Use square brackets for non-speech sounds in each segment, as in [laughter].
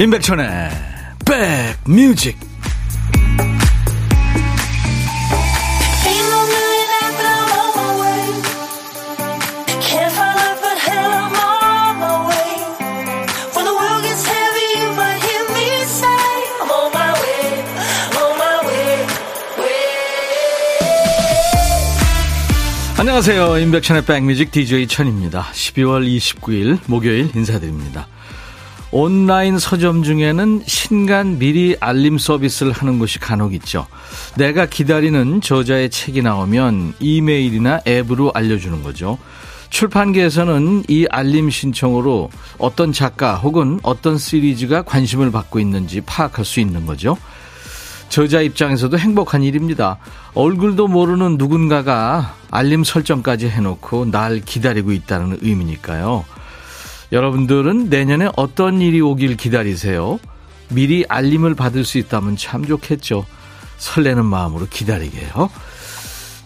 임백천의 백뮤직 안녕하세요. 임백천의 백뮤직 DJ 천입니다. 12월 29일 목요일 인사드립니다. 온라인 서점 중에는 신간 미리 알림 서비스를 하는 곳이 간혹 있죠. 내가 기다리는 저자의 책이 나오면 이메일이나 앱으로 알려주는 거죠. 출판계에서는 이 알림 신청으로 어떤 작가 혹은 어떤 시리즈가 관심을 받고 있는지 파악할 수 있는 거죠. 저자 입장에서도 행복한 일입니다. 얼굴도 모르는 누군가가 알림 설정까지 해놓고 날 기다리고 있다는 의미니까요. 여러분들은 내년에 어떤 일이 오길 기다리세요? 미리 알림을 받을 수 있다면 참 좋겠죠. 설레는 마음으로 기다리게요.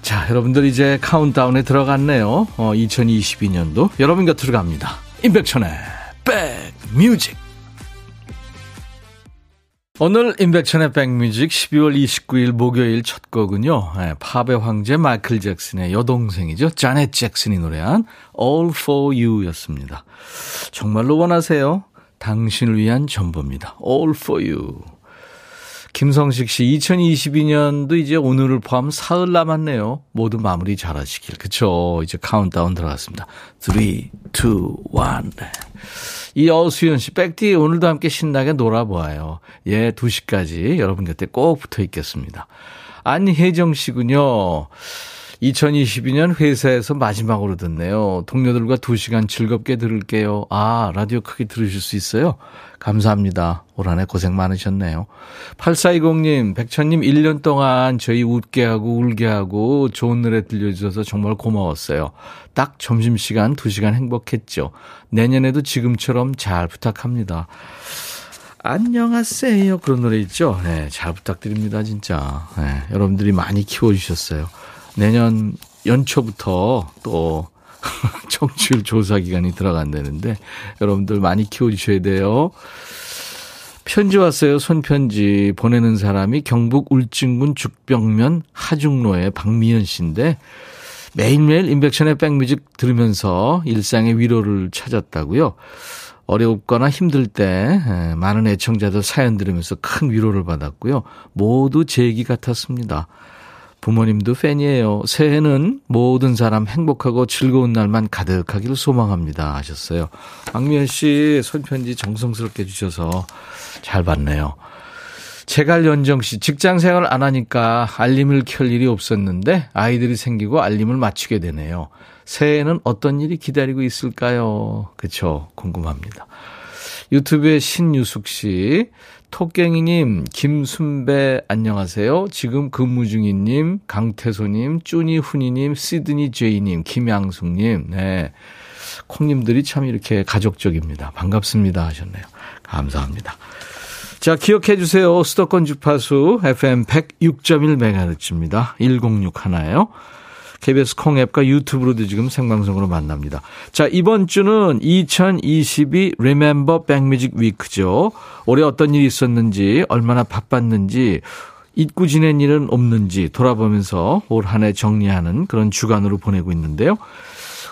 자, 여러분들 이제 카운트다운에 들어갔네요. 어, 2022년도 여러분 곁으로 갑니다. 임백천의 백뮤직. 오늘 임백천의 백뮤직 12월 29일 목요일 첫 곡은요. 네, 팝의 황제 마이클 잭슨의 여동생이죠. 자넷 잭슨이 노래한 All For You 였습니다. 정말로 원하세요? 당신을 위한 전부입니다. All For You. 김성식 씨, 2022년도 이제 오늘을 포함 사흘 남았네요. 모두 마무리 잘 하시길. 그쵸. 이제 카운트다운 들어갔습니다. 3, 2, 1. 네. 이 어수연 씨, 백디 오늘도 함께 신나게 놀아보아요. 예, 2시까지 여러분 곁에 꼭 붙어 있겠습니다. 안혜정 씨군요. 2022년 회사에서 마지막으로 듣네요. 동료들과 2시간 즐겁게 들을게요. 아, 라디오 크게 들으실 수 있어요? 감사합니다. 올 한 해 고생 많으셨네요. 8420님, 백천님 1년 동안 저희 웃게 하고 울게 하고 좋은 노래 들려주셔서 정말 고마웠어요. 딱 점심시간 2시간 행복했죠. 내년에도 지금처럼 잘 부탁합니다. 안녕하세요. 그런 노래 있죠? 네, 잘 부탁드립니다, 진짜. 네, 여러분들이 많이 키워주셨어요. 내년 연초부터 또 [laughs] 청취율 조사 기간이 들어간다는데 여러분들 많이 키워주셔야 돼요. 편지 왔어요. 손편지 보내는 사람이 경북 울진군 죽병면 하중로의 박미연 씨인데 매일매일 인백션의 백뮤직 들으면서 일상의 위로를 찾았다고요. 어렵거나 힘들 때 많은 애청자들 사연 들으면서 큰 위로를 받았고요. 모두 제 얘기 같았습니다. 부모님도 팬이에요. 새해는 모든 사람 행복하고 즐거운 날만 가득하기를 소망합니다. 하셨어요. 박미연 씨 손편지 정성스럽게 주셔서 잘 받네요. 제갈 연정 씨, 직장 생활 안 하니까 알림을 켤 일이 없었는데 아이들이 생기고 알림을 맞추게 되네요. 새해에는 어떤 일이 기다리고 있을까요? 그쵸. 궁금합니다. 유튜브의 신유숙 씨, 토깽이님, 김순배 안녕하세요. 지금 근무 중인님, 강태소님, 쭈니훈이님, 시드니 제이님, 김양숙님, 네. 콩님들이 참 이렇게 가족적입니다. 반갑습니다 하셨네요. 감사합니다. 자, 기억해 주세요. 수도권 주파수 FM 106.1MHz입니다. 106 하나예요. KBS 콩 앱과 유튜브로도 지금 생방송으로 만납니다. 자, 이번 주는 2022 Remember Backmusic Week죠. 올해 어떤 일이 있었는지, 얼마나 바빴는지, 잊고 지낸 일은 없는지 돌아보면서 올 한 해 정리하는 그런 주간으로 보내고 있는데요.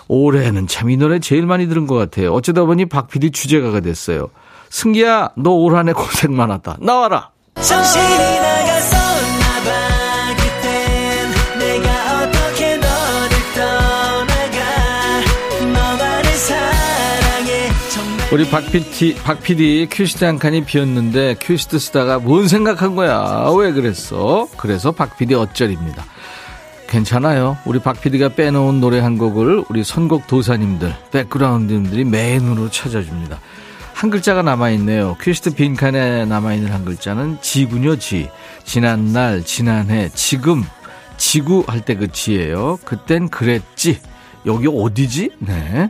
올해는 참 이 노래 제일 많이 들은 것 같아요. 어쩌다 보니 박 PD 주제가가 됐어요. 승기야, 너 올 한 해 고생 많았다. 나와라! 정신이 나가서 우리 박PD, 박PD 큐시트 한 칸이 비었는데 큐시트 쓰다가 뭔 생각한 거야? 왜 그랬어? 그래서 박PD 어쩔입니다. 괜찮아요. 우리 박PD가 빼놓은 노래 한 곡을 우리 선곡 도사님들, 백그라운드님들이 맨눈으로 찾아줍니다. 한 글자가 남아있네요. 큐시트 빈칸에 남아있는 한 글자는 지군요, 지. 지난날, 지난해, 지금, 지구 할 때 그 지예요. 그땐 그랬지. 여기 어디지? 네.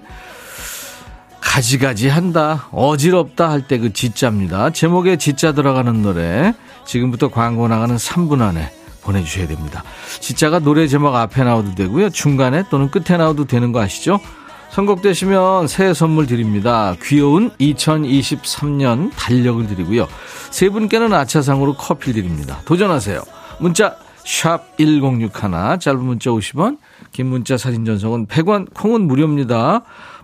가지가지 한다, 어지럽다 할 때 그 지자입니다. 제목에 지자 들어가는 노래 지금부터 광고 나가는 3분 안에 보내주셔야 됩니다. 지자가 노래 제목 앞에 나와도 되고요. 중간에 또는 끝에 나와도 되는 거 아시죠? 선곡되시면 새 선물 드립니다. 귀여운 2023년 달력을 드리고요. 세 분께는 아차상으로 커피 드립니다. 도전하세요. 문자 1061, 짧은 문자 50원, 긴 문자 사진 전송은 100원, 콩은 무료입니다.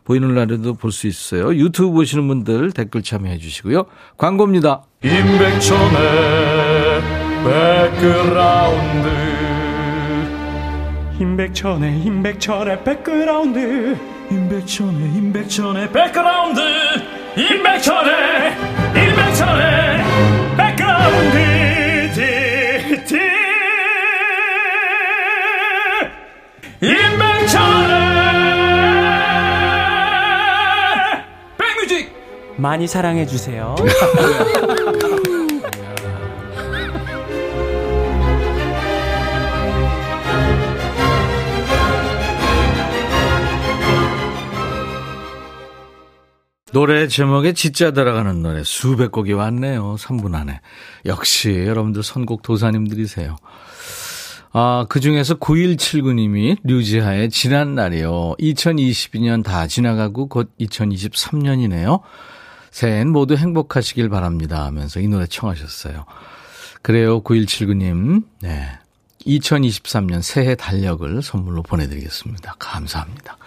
보이는 라디오도 볼 수 있어요. 유튜브 보시는 분들 댓글 참여해 주시고요. 광고입니다. 임백천의 백그라운드 임백천의 임백천의 백그라운드 임백천의 임백천의 백그라운드 임백천의 임백천의 백그라운드 많이 사랑해 주세요. [laughs] 노래 제목에 진짜 들어가는 노래 수백 곡이 왔네요. 3분 안에. 역시 여러분들 선곡 도사님들이세요. 아, 그 중에서 9179님이 류지하의 지난 날이요. 2022년 다 지나가고 곧 2023년이네요. 새해엔 모두 행복하시길 바랍니다 하면서 이 노래 청하셨어요. 그래요, 9179님. 네. 2023년 새해 달력을 선물로 보내드리겠습니다. 감사합니다.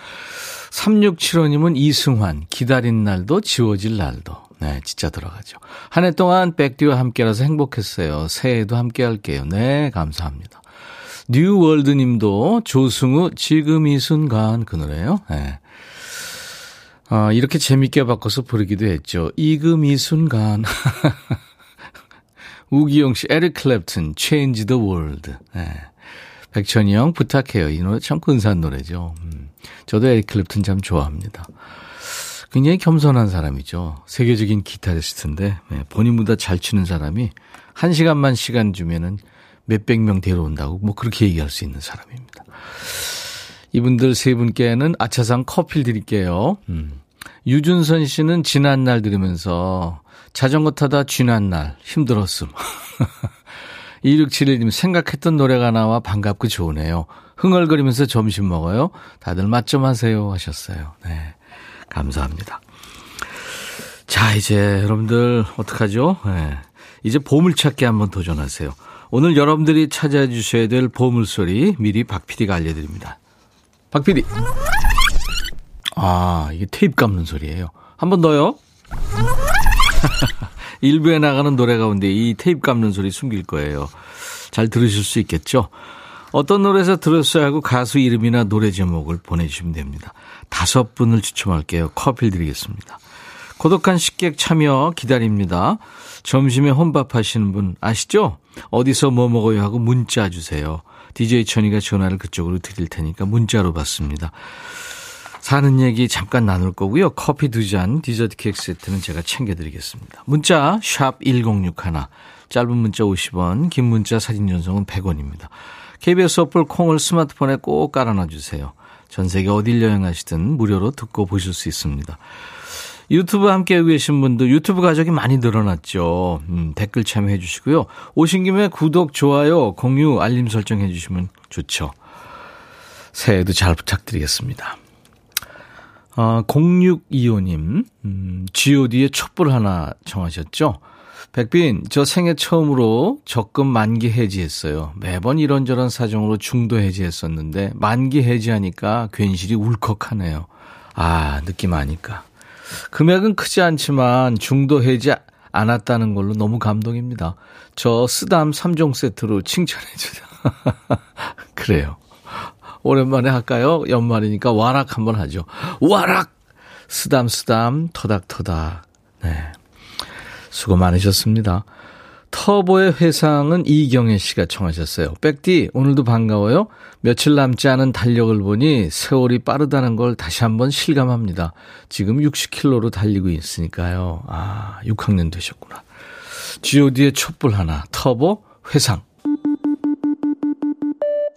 3675님은 이승환, 기다린 날도 지워질 날도. 네, 진짜 들어가죠. 한 해 동안 백디와 함께라서 행복했어요. 새해에도 함께 할게요. 네, 감사합니다. 뉴월드 님도 조승우, 지금 이 순간 그 노래요. 네. 아, 이렇게 재밌게 바꿔서 부르기도 했죠. 이금 이 순간. [laughs] 우기용 씨, 에릭 클랩튼, Change the World. 네. 백천이 형 부탁해요. 이 노래 참 근사한 노래죠. 음. 저도 에릭 클랩튼 참 좋아합니다. 굉장히 겸손한 사람이죠. 세계적인 기타리스트인데 네, 본인보다 잘 치는 사람이 한 시간만 시간 주면은 몇백 명 데려온다고 뭐 그렇게 얘기할 수 있는 사람입니다. 이분들 세 분께는 아차상 커피 드릴게요. 음. 유준선 씨는 지난 날 들으면서 자전거 타다 지난 날 힘들었음. [laughs] 2671님 생각했던 노래가 나와 반갑고 좋으네요. 흥얼거리면서 점심 먹어요. 다들 맛 좀 하세요 하셨어요. 네. 감사합니다. 자, 이제 여러분들 어떡하죠? 네. 이제 보물찾기 한번 도전하세요. 오늘 여러분들이 찾아 주셔야 될 보물소리 미리 박 PD가 알려드립니다. 박 PD. 아, 이게 테이프 감는 소리예요. 한 번 더요. [laughs] 일부에 나가는 노래 가운데 이 테이프 감는 소리 숨길 거예요. 잘 들으실 수 있겠죠? 어떤 노래에서 들었어야 하고 가수 이름이나 노래 제목을 보내주시면 됩니다. 다섯 분을 추첨할게요. 커피 드리겠습니다. 고독한 식객 참여 기다립니다. 점심에 혼밥 하시는 분 아시죠? 어디서 뭐 먹어요 하고 문자 주세요. DJ 천이가 전화를 그쪽으로 드릴 테니까 문자로 받습니다. 사는 얘기 잠깐 나눌 거고요. 커피 두 잔, 디저트 케이크 세트는 제가 챙겨드리겠습니다. 문자 1061, 짧은 문자 50원, 긴 문자 사진 전송은 100원입니다. KBS 어플 콩을 스마트폰에 꼭 깔아놔 주세요. 전 세계 어딜 여행하시든 무료로 듣고 보실 수 있습니다. 유튜브 함께 계신 분들 유튜브 가족이 많이 늘어났죠. 음, 댓글 참여해 주시고요. 오신 김에 구독, 좋아요, 공유, 알림 설정해 주시면 좋죠. 새해도 잘 부탁드리겠습니다. 아, 0625님, 음, GOD의 촛불 하나 청하셨죠? 백빈, 저 생애 처음으로 적금 만기 해지했어요. 매번 이런저런 사정으로 중도 해지했었는데, 만기 해지하니까 괜시리 울컥하네요. 아, 느낌 아니까. 금액은 크지 않지만 중도 해지 않았다는 걸로 너무 감동입니다. 저 쓰담 3종 세트로 칭찬해 주세요. [laughs] 그래요. 오랜만에 할까요? 연말이니까 와락 한번 하죠. 와락! 쓰담, 쓰담, 터닥터닥. 네. 수고 많으셨습니다. 터보의 회상은 이경혜 씨가 청하셨어요. 백디, 오늘도 반가워요. 며칠 남지 않은 달력을 보니 세월이 빠르다는 걸 다시 한번 실감합니다. 지금 60km로 달리고 있으니까요. 아, 6학년 되셨구나. god의 촛불 하나, 터보, 회상.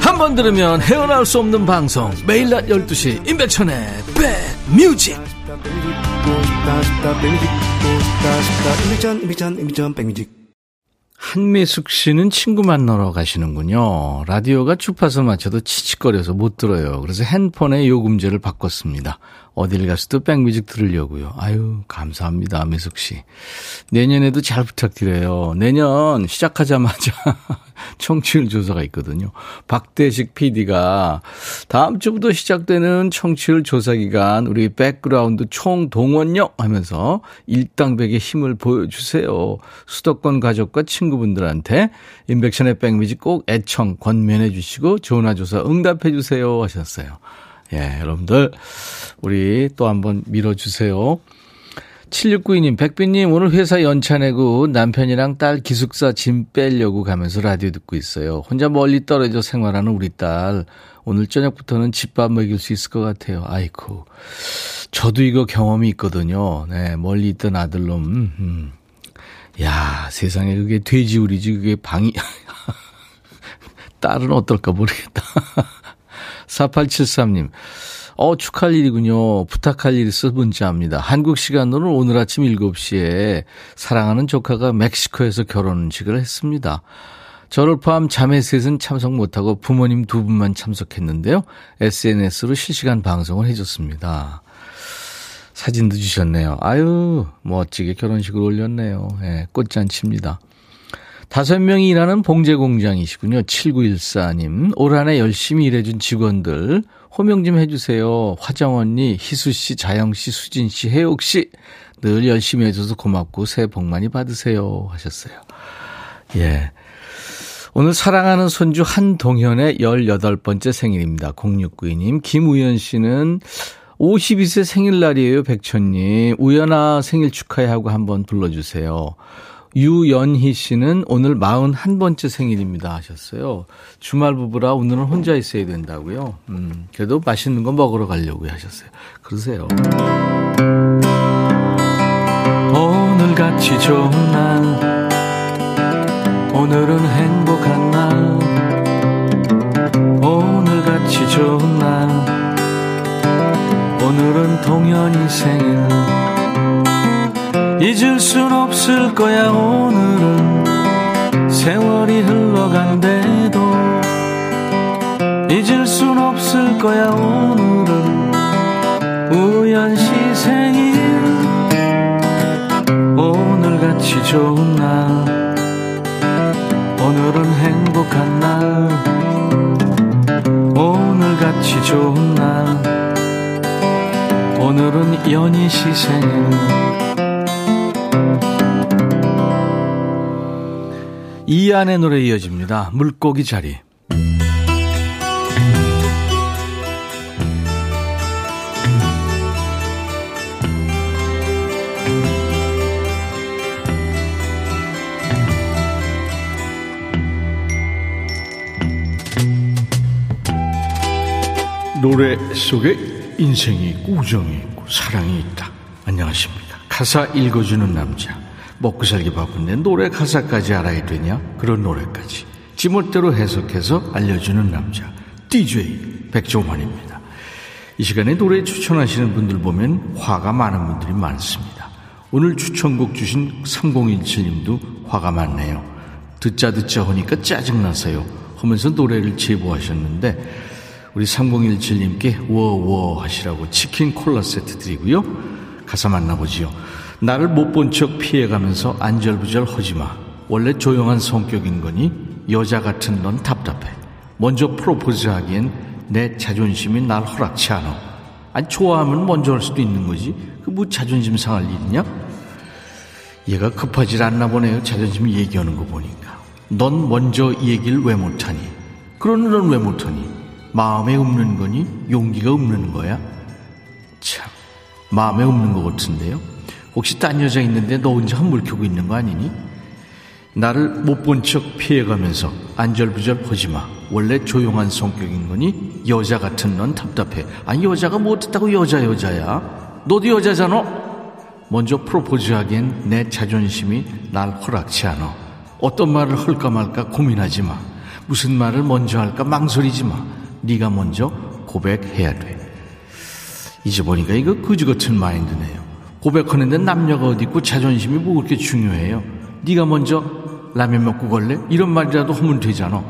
한 번 들으면 헤어나올 수 없는 방송 매일 낮 12시 임백천의 백뮤직 한미숙 씨는 친구 만나러 가시는군요. 라디오가 주파수 맞춰도 칙칙거려서 못 들어요. 그래서 핸폰에 요금제를 바꿨습니다. 어딜 가서도 백뮤직 들으려고요. 아유, 감사합니다. 미숙 씨. 내년에도 잘 부탁드려요. 내년 시작하자마자 청취율 조사가 있거든요. 박대식 PD가 다음 주부터 시작되는 청취율 조사 기간 우리 백그라운드 총동원력 하면서 일당백의 힘을 보여주세요. 수도권 가족과 친구분들한테 인백션의 백뮤직 꼭 애청 권면해 주시고 전화 조사 응답해 주세요 하셨어요. 예, 여러분들 우리 또 한번 밀어 주세요. 7692님, 백빈님, 오늘 회사 연차 내고 남편이랑 딸 기숙사 짐 빼려고 가면서 라디오 듣고 있어요. 혼자 멀리 떨어져 생활하는 우리 딸. 오늘 저녁부터는 집밥 먹일 수 있을 것 같아요. 아이쿠. 저도 이거 경험이 있거든요. 네, 멀리 있던 아들놈. 음. 야, 세상에 그게 돼지우리지. 그게 방이. [laughs] 딸은 어떨까 모르겠다. [laughs] 4873님. 어, 축하할 일이군요. 부탁할 일 있어 문자합니다. 한국 시간으로 오늘 아침 7시에 사랑하는 조카가 멕시코에서 결혼식을 했습니다. 저를 포함 자매 셋은 참석 못하고 부모님 두 분만 참석했는데요. SNS로 실시간 방송을 해줬습니다. 사진도 주셨네요. 아유, 멋지게 결혼식을 올렸네요. 예, 꽃잔치입니다. 다섯 명이 일하는 봉제 공장이시군요. 7914님. 올 한 해 열심히 일해준 직원들 호명 좀 해주세요. 화정 언니, 희수 씨, 자영 씨, 수진 씨, 혜옥 씨. 늘 열심히 해줘서 고맙고 새해 복 많이 받으세요. 하셨어요. 예. 오늘 사랑하는 손주 한동현의 18번째 생일입니다. 0692님. 김우연 씨는 52세 생일날이에요, 백천님. 우연아 생일 축하해 하고 한번 불러주세요. 유연희 씨는 오늘 41번째 생일입니다 하셨어요. 주말 부부라 오늘은 혼자 있어야 된다고요. 음, 그래도 맛있는 거 먹으러 가려고 하셨어요. 그러세요. 오늘 같이 좋은 날 오늘은 행복한 날 오늘 같이 좋은 날 오늘은 동현이 생일 잊을 순 없을 거야 오늘은. 세월이 흘러간대도 잊을 순 없을 거야 오늘은. 우연 시 생일 오늘같이 좋은 날. 오늘은 행복한 날. 오늘같이 좋은 날. 오늘은 연희 시생 이안의 노래 이어집니다. 물고기 자리. 노래 속에 인생이 있고 우정이 있고 사랑이 있다. 안녕하십니까. 가사 읽어주는 남자. 먹고 살기 바쁜데 노래 가사까지 알아야 되냐? 그런 노래까지. 지멋대로 해석해서 알려주는 남자. DJ 백종환입니다. 이 시간에 노래 추천하시는 분들 보면 화가 많은 분들이 많습니다. 오늘 추천곡 주신 3017님도 화가 많네요. 듣자 듣자 하니까 짜증나서요. 하면서 노래를 제보하셨는데 우리 3017님께 워워 하시라고 치킨 콜라 세트 드리고요. 가사 만나보지요. 나를 못 본 척 피해가면서 안절부절 하지 마. 원래 조용한 성격인 거니 여자 같은 넌 답답해. 먼저 프로포즈 하기엔 내 자존심이 날 허락치 않아. 아니 좋아하면 먼저 할 수도 있는 거지. 그 뭐 자존심 상할 일이냐? 얘가 급하질 않나 보네요. 자존심 얘기하는 거 보니까. 넌 먼저 얘기를 왜 못하니? 그러는 넌왜 못하니? 마음에 없는 거니? 용기가 없는 거야? 참, 마음에 없는 것 같은데요? 혹시 딴 여자 있는데 너 혼자 한물 켜고 있는 거 아니니? 나를 못 본 척 피해가면서 안절부절 하지 마. 원래 조용한 성격인 거니 여자 같은 넌 답답해. 아니 여자가 못했다고 여자 여자야. 너도 여자잖아. 먼저 프로포즈하기엔 내 자존심이 날 허락치 않아. 어떤 말을 할까 말까 고민하지 마. 무슨 말을 먼저 할까 망설이지 마. 네가 먼저 고백해야 돼. 이제 보니까 이거 그지 같은 마인드네요. 고백하는데 남녀가 어디 있고 자존심이 뭐 그렇게 중요해요. 네가 먼저 라면 먹고 걸래? 이런 말이라도 하면 되잖아.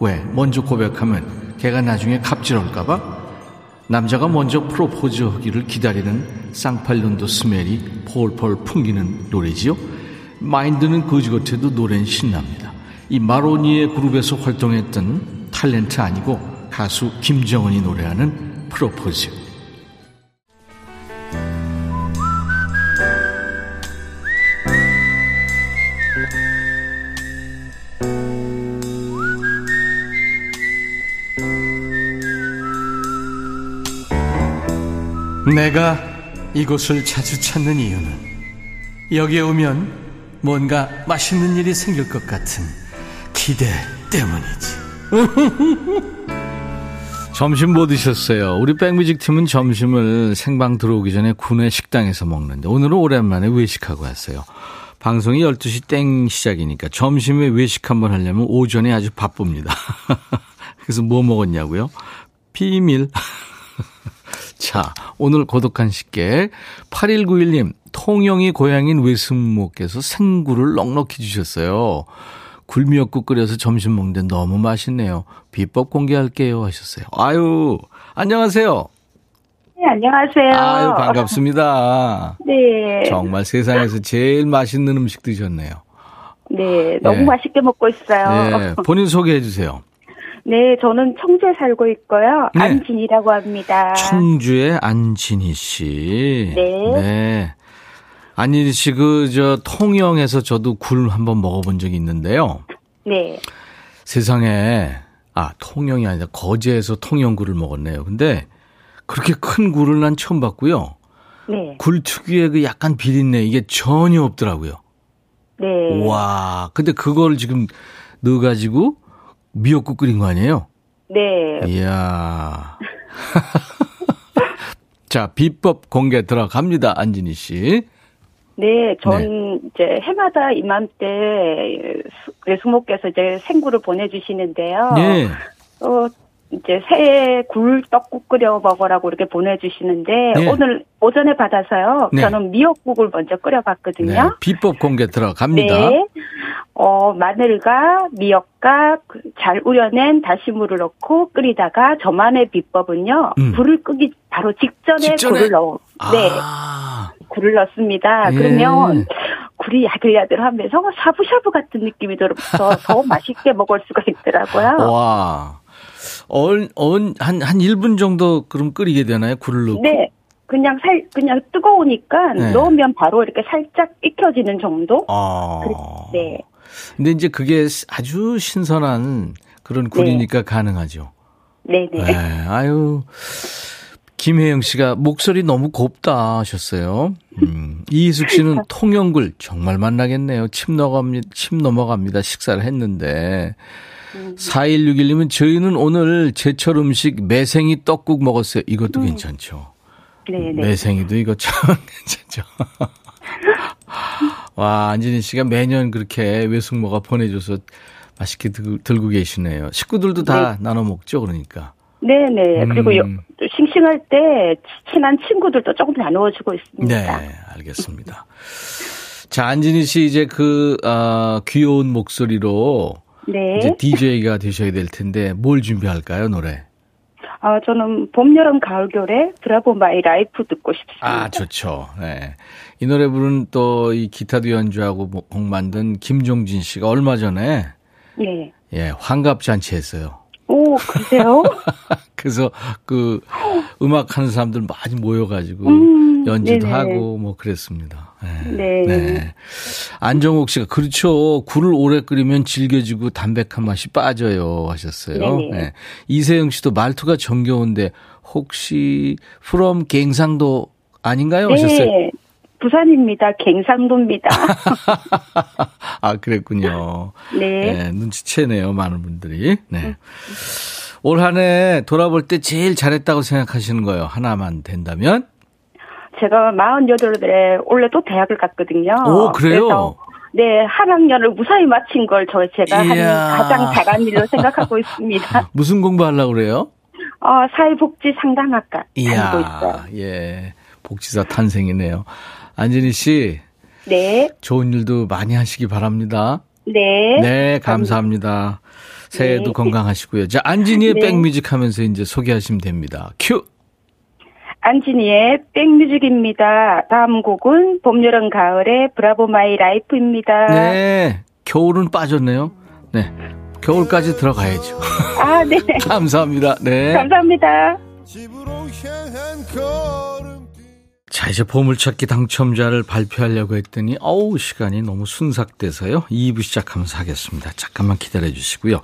왜? 먼저 고백하면 걔가 나중에 갑질할까봐? 남자가 먼저 프로포즈 하기를 기다리는 쌍팔년도 스멜이 폴폴 풍기는 노래지요. 마인드는 거지 같아도 노래는 신납니다. 이 마로니의 그룹에서 활동했던 탤런트 아니고 가수 김정은이 노래하는 프로포즈. 내가 이곳을 자주 찾는 이유는 여기에 오면 뭔가 맛있는 일이 생길 것 같은 기대 때문이지. [laughs] 점심 뭐 드셨어요? 우리 백뮤직 팀은 점심을 생방 들어오기 전에 군내 식당에서 먹는데 오늘은 오랜만에 외식하고 왔어요. 방송이 12시 땡 시작이니까 점심에 외식 한번 하려면 오전에 아주 바쁩니다. [laughs] 그래서 뭐 먹었냐고요? 비밀. [laughs] 자, 오늘 고독한 식객 8191님 통영이 고향인 외숙모께서 생굴을 넉넉히 주셨어요. 굴미역국 끓여서 점심 먹는데 너무 맛있네요. 비법 공개할게요 하셨어요. 아유, 안녕하세요. 네, 안녕하세요. 아유, 반갑습니다. [laughs] 네. 정말 세상에서 제일 맛있는 음식 드셨네요. 네, 너무 네. 맛있게 먹고 있어요. 네, 본인 소개해 주세요. 네, 저는 청주에 살고 있고요. 네. 안진이라고 합니다. 청주의 안진희 씨. 네. 네. 안진희 씨, 그, 저, 통영에서 저도 굴 한번 먹어본 적이 있는데요. 네. 세상에, 아, 통영이 아니라 거제에서 통영굴을 먹었네요. 근데 그렇게 큰 굴을 난 처음 봤고요. 네. 굴 특유의 그 약간 비린내, 이게 전혀 없더라고요. 네. 와, 근데 그걸 지금 넣어가지고 미역국 끓인 거 아니에요? 네. 이야. [laughs] 자, 비법 공개 들어갑니다, 안진희 씨. 네, 전 이제 해마다 이맘때 수- 외숙모께서 이제 생굴을 보내주시는데요. 네. 어, 이제 새해 굴 떡국 끓여 먹으라고 이렇게 보내주시는데 네. 오늘 오전에 받아서요. 네. 저는 미역국을 먼저 끓여봤거든요. 네. 비법 공개 들어갑니다. 네. 어, 마늘과 미역과 그잘 우려낸 다시물을 넣고 끓이다가 저만의 비법은요. 음. 불을 끄기 바로 직전에, 직전에? 굴을 넣어. 네. 아, 굴을 넣습니다. 예. 그러면 굴이 야들야들하면서 샤브샤브 같은 느낌이 들어서 더 맛있게 먹을 수가 있더라고요. 와. 얼, 얼, 한, 한 1분 정도 그럼 끓이게 되나요? 굴을 넣고? 네. 그냥 살 그냥 뜨거우니까 네. 넣으면 바로 이렇게 살짝 익혀지는 정도? 아. 네. 근데 이제 그게 아주 신선한 그런 굴이니까 가능하죠. 네, 네. 네. 아유. 김혜영 씨가 목소리 너무 곱다 하셨어요. 음. 이희숙 씨는 [laughs] 통영굴 정말 만나겠네요. 침 넘어갑니다. 침 넘어갑니다. 식사를 했는데. 4161님은 저희는 오늘 제철 음식 매생이 떡국 먹었어요. 이것도 괜찮죠. 네, 네. 매생이도 이거 참 [laughs] 괜찮죠. 와, 안진희 씨가 매년 그렇게 외숙모가 보내줘서 맛있게 들, 들고 계시네요. 식구들도 다 나눠 먹죠, 그러니까. 네네. 그리고 음. 여- 또 싱싱할 때 친한 친구들도 조금 나누어주고 있습니다. 네, 알겠습니다. 자, 안진희 씨 이제 그, 아, 귀여운 목소리로 네. 이제 DJ가 되셔야 될 텐데 뭘 준비할까요, 노래? 아, 저는 봄, 여름, 가을, 겨울의 Bravo My Life 듣고 싶습니다. 아, 좋죠. 네. 이 노래 부른 또 이 기타도 연주하고 뭐- 곡 만든 김종진 씨가 얼마 전에 네. 예, 환갑잔치 했어요. 오, 그러세요? [laughs] 그래서 그 음악 하는 사람들 많이 모여가지고 음, 연주도 네네. 하고 뭐 그랬습니다. 네. 네. 안정옥 씨가 그렇죠. 굴을 오래 끓이면 질겨지고 담백한 맛이 빠져요 하셨어요. 네네. 네. 이세영 씨도 말투가 정겨운데 혹시 from 갱상도 아닌가요 하셨어요. 네. 부산입니다. 갱상도입니다. [laughs] 아, 그랬군요. 네. 네, 눈치채네요, 많은 분들이. 네. 올 한 해 돌아볼 때 제일 잘했다고 생각하시는 거예요. 하나만 된다면? 제가 48에 원래 또 대학을 갔거든요. 오, 그래요? 네, 한 학년을 무사히 마친 걸 저 제가 한 이야. 가장 잘한 일로 생각하고 있습니다. [laughs] 무슨 공부하려고 그래요? 어, 사회복지 상담학과 다니고 있어요. 이야, 예. 복지사 탄생이네요. 안진희 씨, 네, 좋은 일도 많이 하시기 바랍니다. 네. 네, 감사합니다. 새해도 네. 건강하시고요. 자, 안진이의 네. 백뮤직 하면서 이제 소개하시면 됩니다. 큐! 안진이의 백뮤직입니다. 다음 곡은 봄, 여름, 가을의 Bravo My Life입니다. 네, 겨울은 빠졌네요. 네, 겨울까지 들어가야죠. 아, 네. [laughs] 감사합니다. 네. 감사합니다. 자, 이제 보물찾기 당첨자를 발표하려고 했더니, 어우, 시간이 너무 순삭돼서요. 2부 시작하면서 하겠습니다. 잠깐만 기다려 주시고요.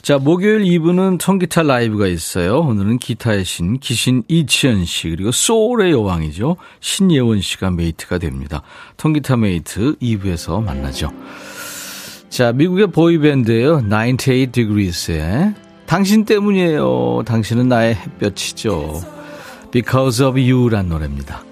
자, 목요일 2부는 통기타 라이브가 있어요. 오늘은 기타의 신, 기신 이치현 씨, 그리고 소울의 여왕이죠. 신예원 씨가 mate가 됩니다. 통기타 mate 2부에서 만나죠. 자, 미국의 보이밴드예요. 98 Degrees의 당신 때문이에요. 당신은 나의 햇볕이죠. Because of You란 노래입니다.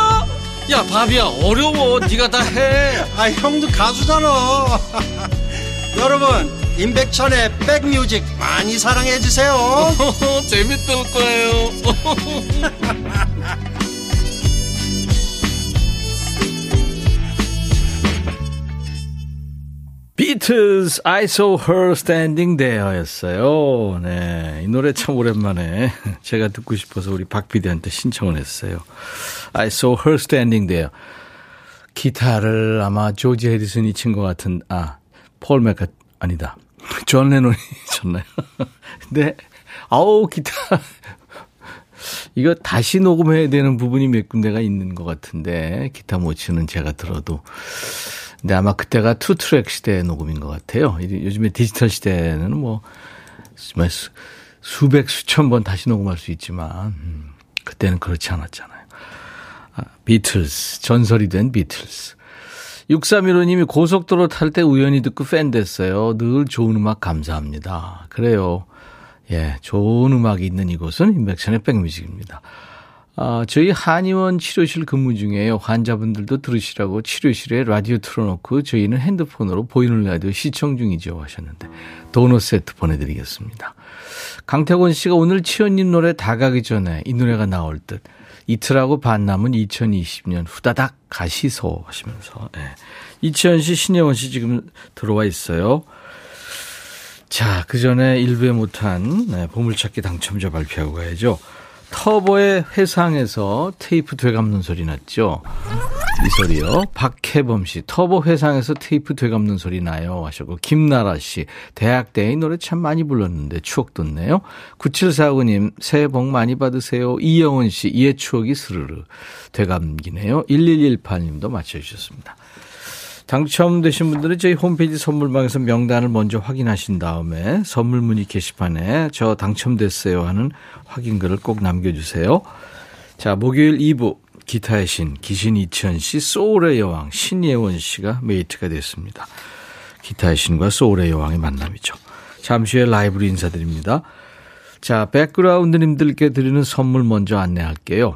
야 바비야 어려워. 네가 다해. [laughs] 아 형도 가수잖아. [laughs] 여러분 임백천의 백뮤직 많이 사랑해 주세요. [laughs] 재밌을 거예요. 비틀즈 I saw her standing there였어요. 네, 이 노래 참 오랜만에 제가 듣고 싶어서 우리 박 PD한테 신청을 했어요. I saw her standing there. 기타를 아마 조지 해리슨이 친 것 같은 아, 폴 맥카 아니다. 존 레논이 [laughs] 쳤나요? 근데 아우 기타 이거 다시 녹음해야 되는 부분이 몇 군데가 있는 것 같은데 기타 못 치는 제가 들어도 근데 아마 그때가 two track 시대의 녹음인 것 같아요. 이- 요즘에 디지털 시대는 뭐 수- 수백 수천 번 다시 녹음할 수 있지만 음, 그때는 그렇지 않았잖아요. 아, 비틀스 전설이 된 비틀스. 6315님이 고속도로 탈 때 우연히 듣고 팬 됐어요. 늘 좋은 음악 감사합니다. 그래요. 예, 좋은 음악이 있는 이곳은 임백천의 백뮤직입니다. 아, 저희 한의원 치료실 근무 중에요. 환자분들도 들으시라고 치료실에 라디오 틀어놓고 저희는 핸드폰으로 보이는 라디오 시청 중이죠 하셨는데 도넛 세트 보내드리겠습니다. 강태권 씨가 오늘 치현님 노래 다 가기 전에 이 노래가 나올 듯 이틀하고 반 남은 2020년 후다닥 가시소 하시면서 예. 이치현 씨, 신혜원 씨 지금 들어와 있어요. 자, 그 전에 일부에 못한 네, 보물찾기 당첨자 발표하고 가야죠. 터보의 회상에서 테이프 되감는 소리 났죠. 이 소리요. 박혜범 씨, 터보 회상에서 테이프 되감는 소리 나요. 하셨고, 김나라 씨, 대학 때 이 노래 참 많이 불렀는데 추억 돋네요. 9749님, 새해 복 많이 받으세요. 이영은 씨, 이의 추억이 스르르 되감기네요. 1118님도 맞춰주셨습니다. 당첨되신 분들은 저희 홈페이지 선물방에서 명단을 먼저 확인하신 다음에 선물 문의 게시판에 저 당첨됐어요 하는 확인글을 꼭 남겨주세요. 자, 목요일 2부 기타의 신, 기신 이치현 씨, 소울의 여왕, 신예원 씨가 mate가 됐습니다. 기타의 신과 소울의 여왕의 만남이죠. 잠시 후에 라이브로 인사드립니다. 자, 백그라운드님들께 드리는 선물 먼저 안내할게요.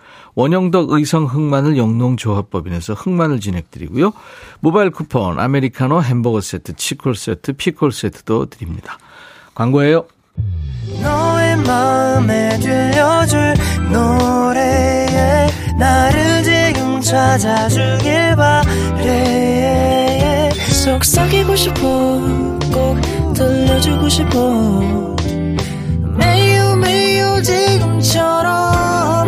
원형덕 의성 흑마늘 영농조합법인에서 흑마늘 진액 드리고요. 모바일 쿠폰, 아메리카노 햄버거 세트, 치콜 세트, 피콜 세트도 드립니다. 광고예요. 속삭이고 싶어 꼭 들려주고 싶어 매우 매우 지금처럼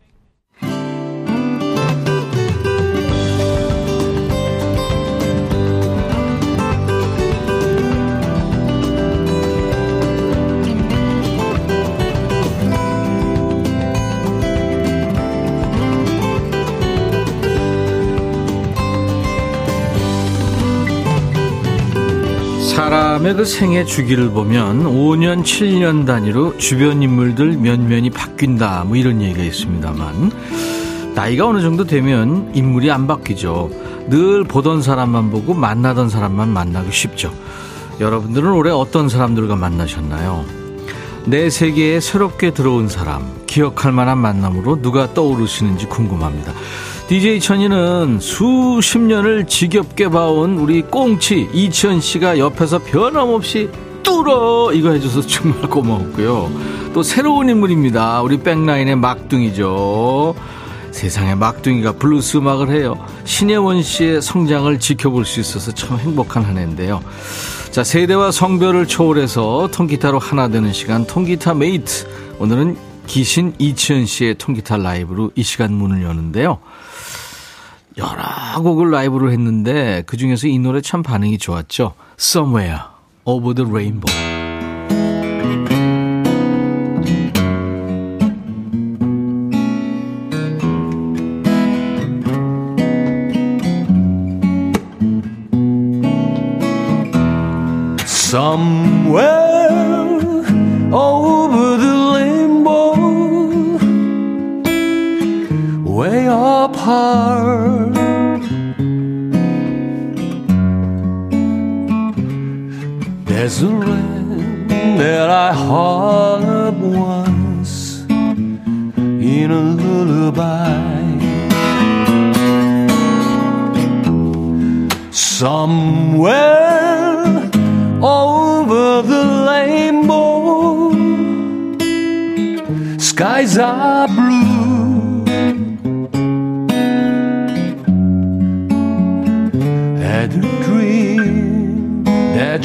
사람의 그 생애 주기를 보면 5년, 7년 단위로 주변 인물들 면면이 바뀐다. 뭐 이런 얘기가 있습니다만 나이가 어느 정도 되면 인물이 안 바뀌죠. 늘 보던 사람만 보고 만나던 사람만 만나기 쉽죠. 여러분들은 올해 어떤 사람들과 만나셨나요? 내 세계에 새롭게 들어온 사람, 기억할 만한 만남으로 누가 떠오르시는지 궁금합니다. DJ 천이는 수십 년을 지겹게 봐온 우리 꽁치 이천 씨가 옆에서 변함없이 뚫어 이거 해줘서 정말 고마웠고요. 또 새로운 인물입니다. 우리 백라인의 막둥이죠. 세상에 막둥이가 블루스 음악을 해요. 신예원 씨의 성장을 지켜볼 수 있어서 참 행복한 한 해인데요. 자, 세대와 성별을 초월해서 통기타로 하나 되는 시간, 통기타 mate. 오늘은 기신 이치현 씨의 통기타 라이브로 이 시간 문을 여는데요. 여러 곡을 라이브로 했는데 그 중에서 이 노래 참 반응이 좋았죠. Somewhere Over the Rainbow.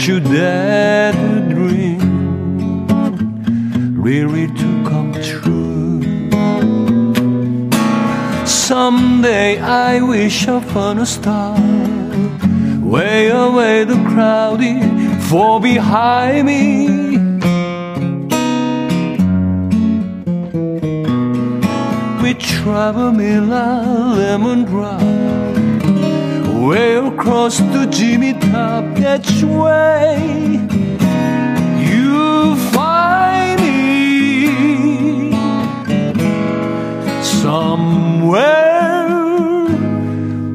You dared to dream, really to come true. Someday I wish upon a star, way away the crowded fall behind me. We travel Milan lemon drop, way across the Jimmy Top way. You find me somewhere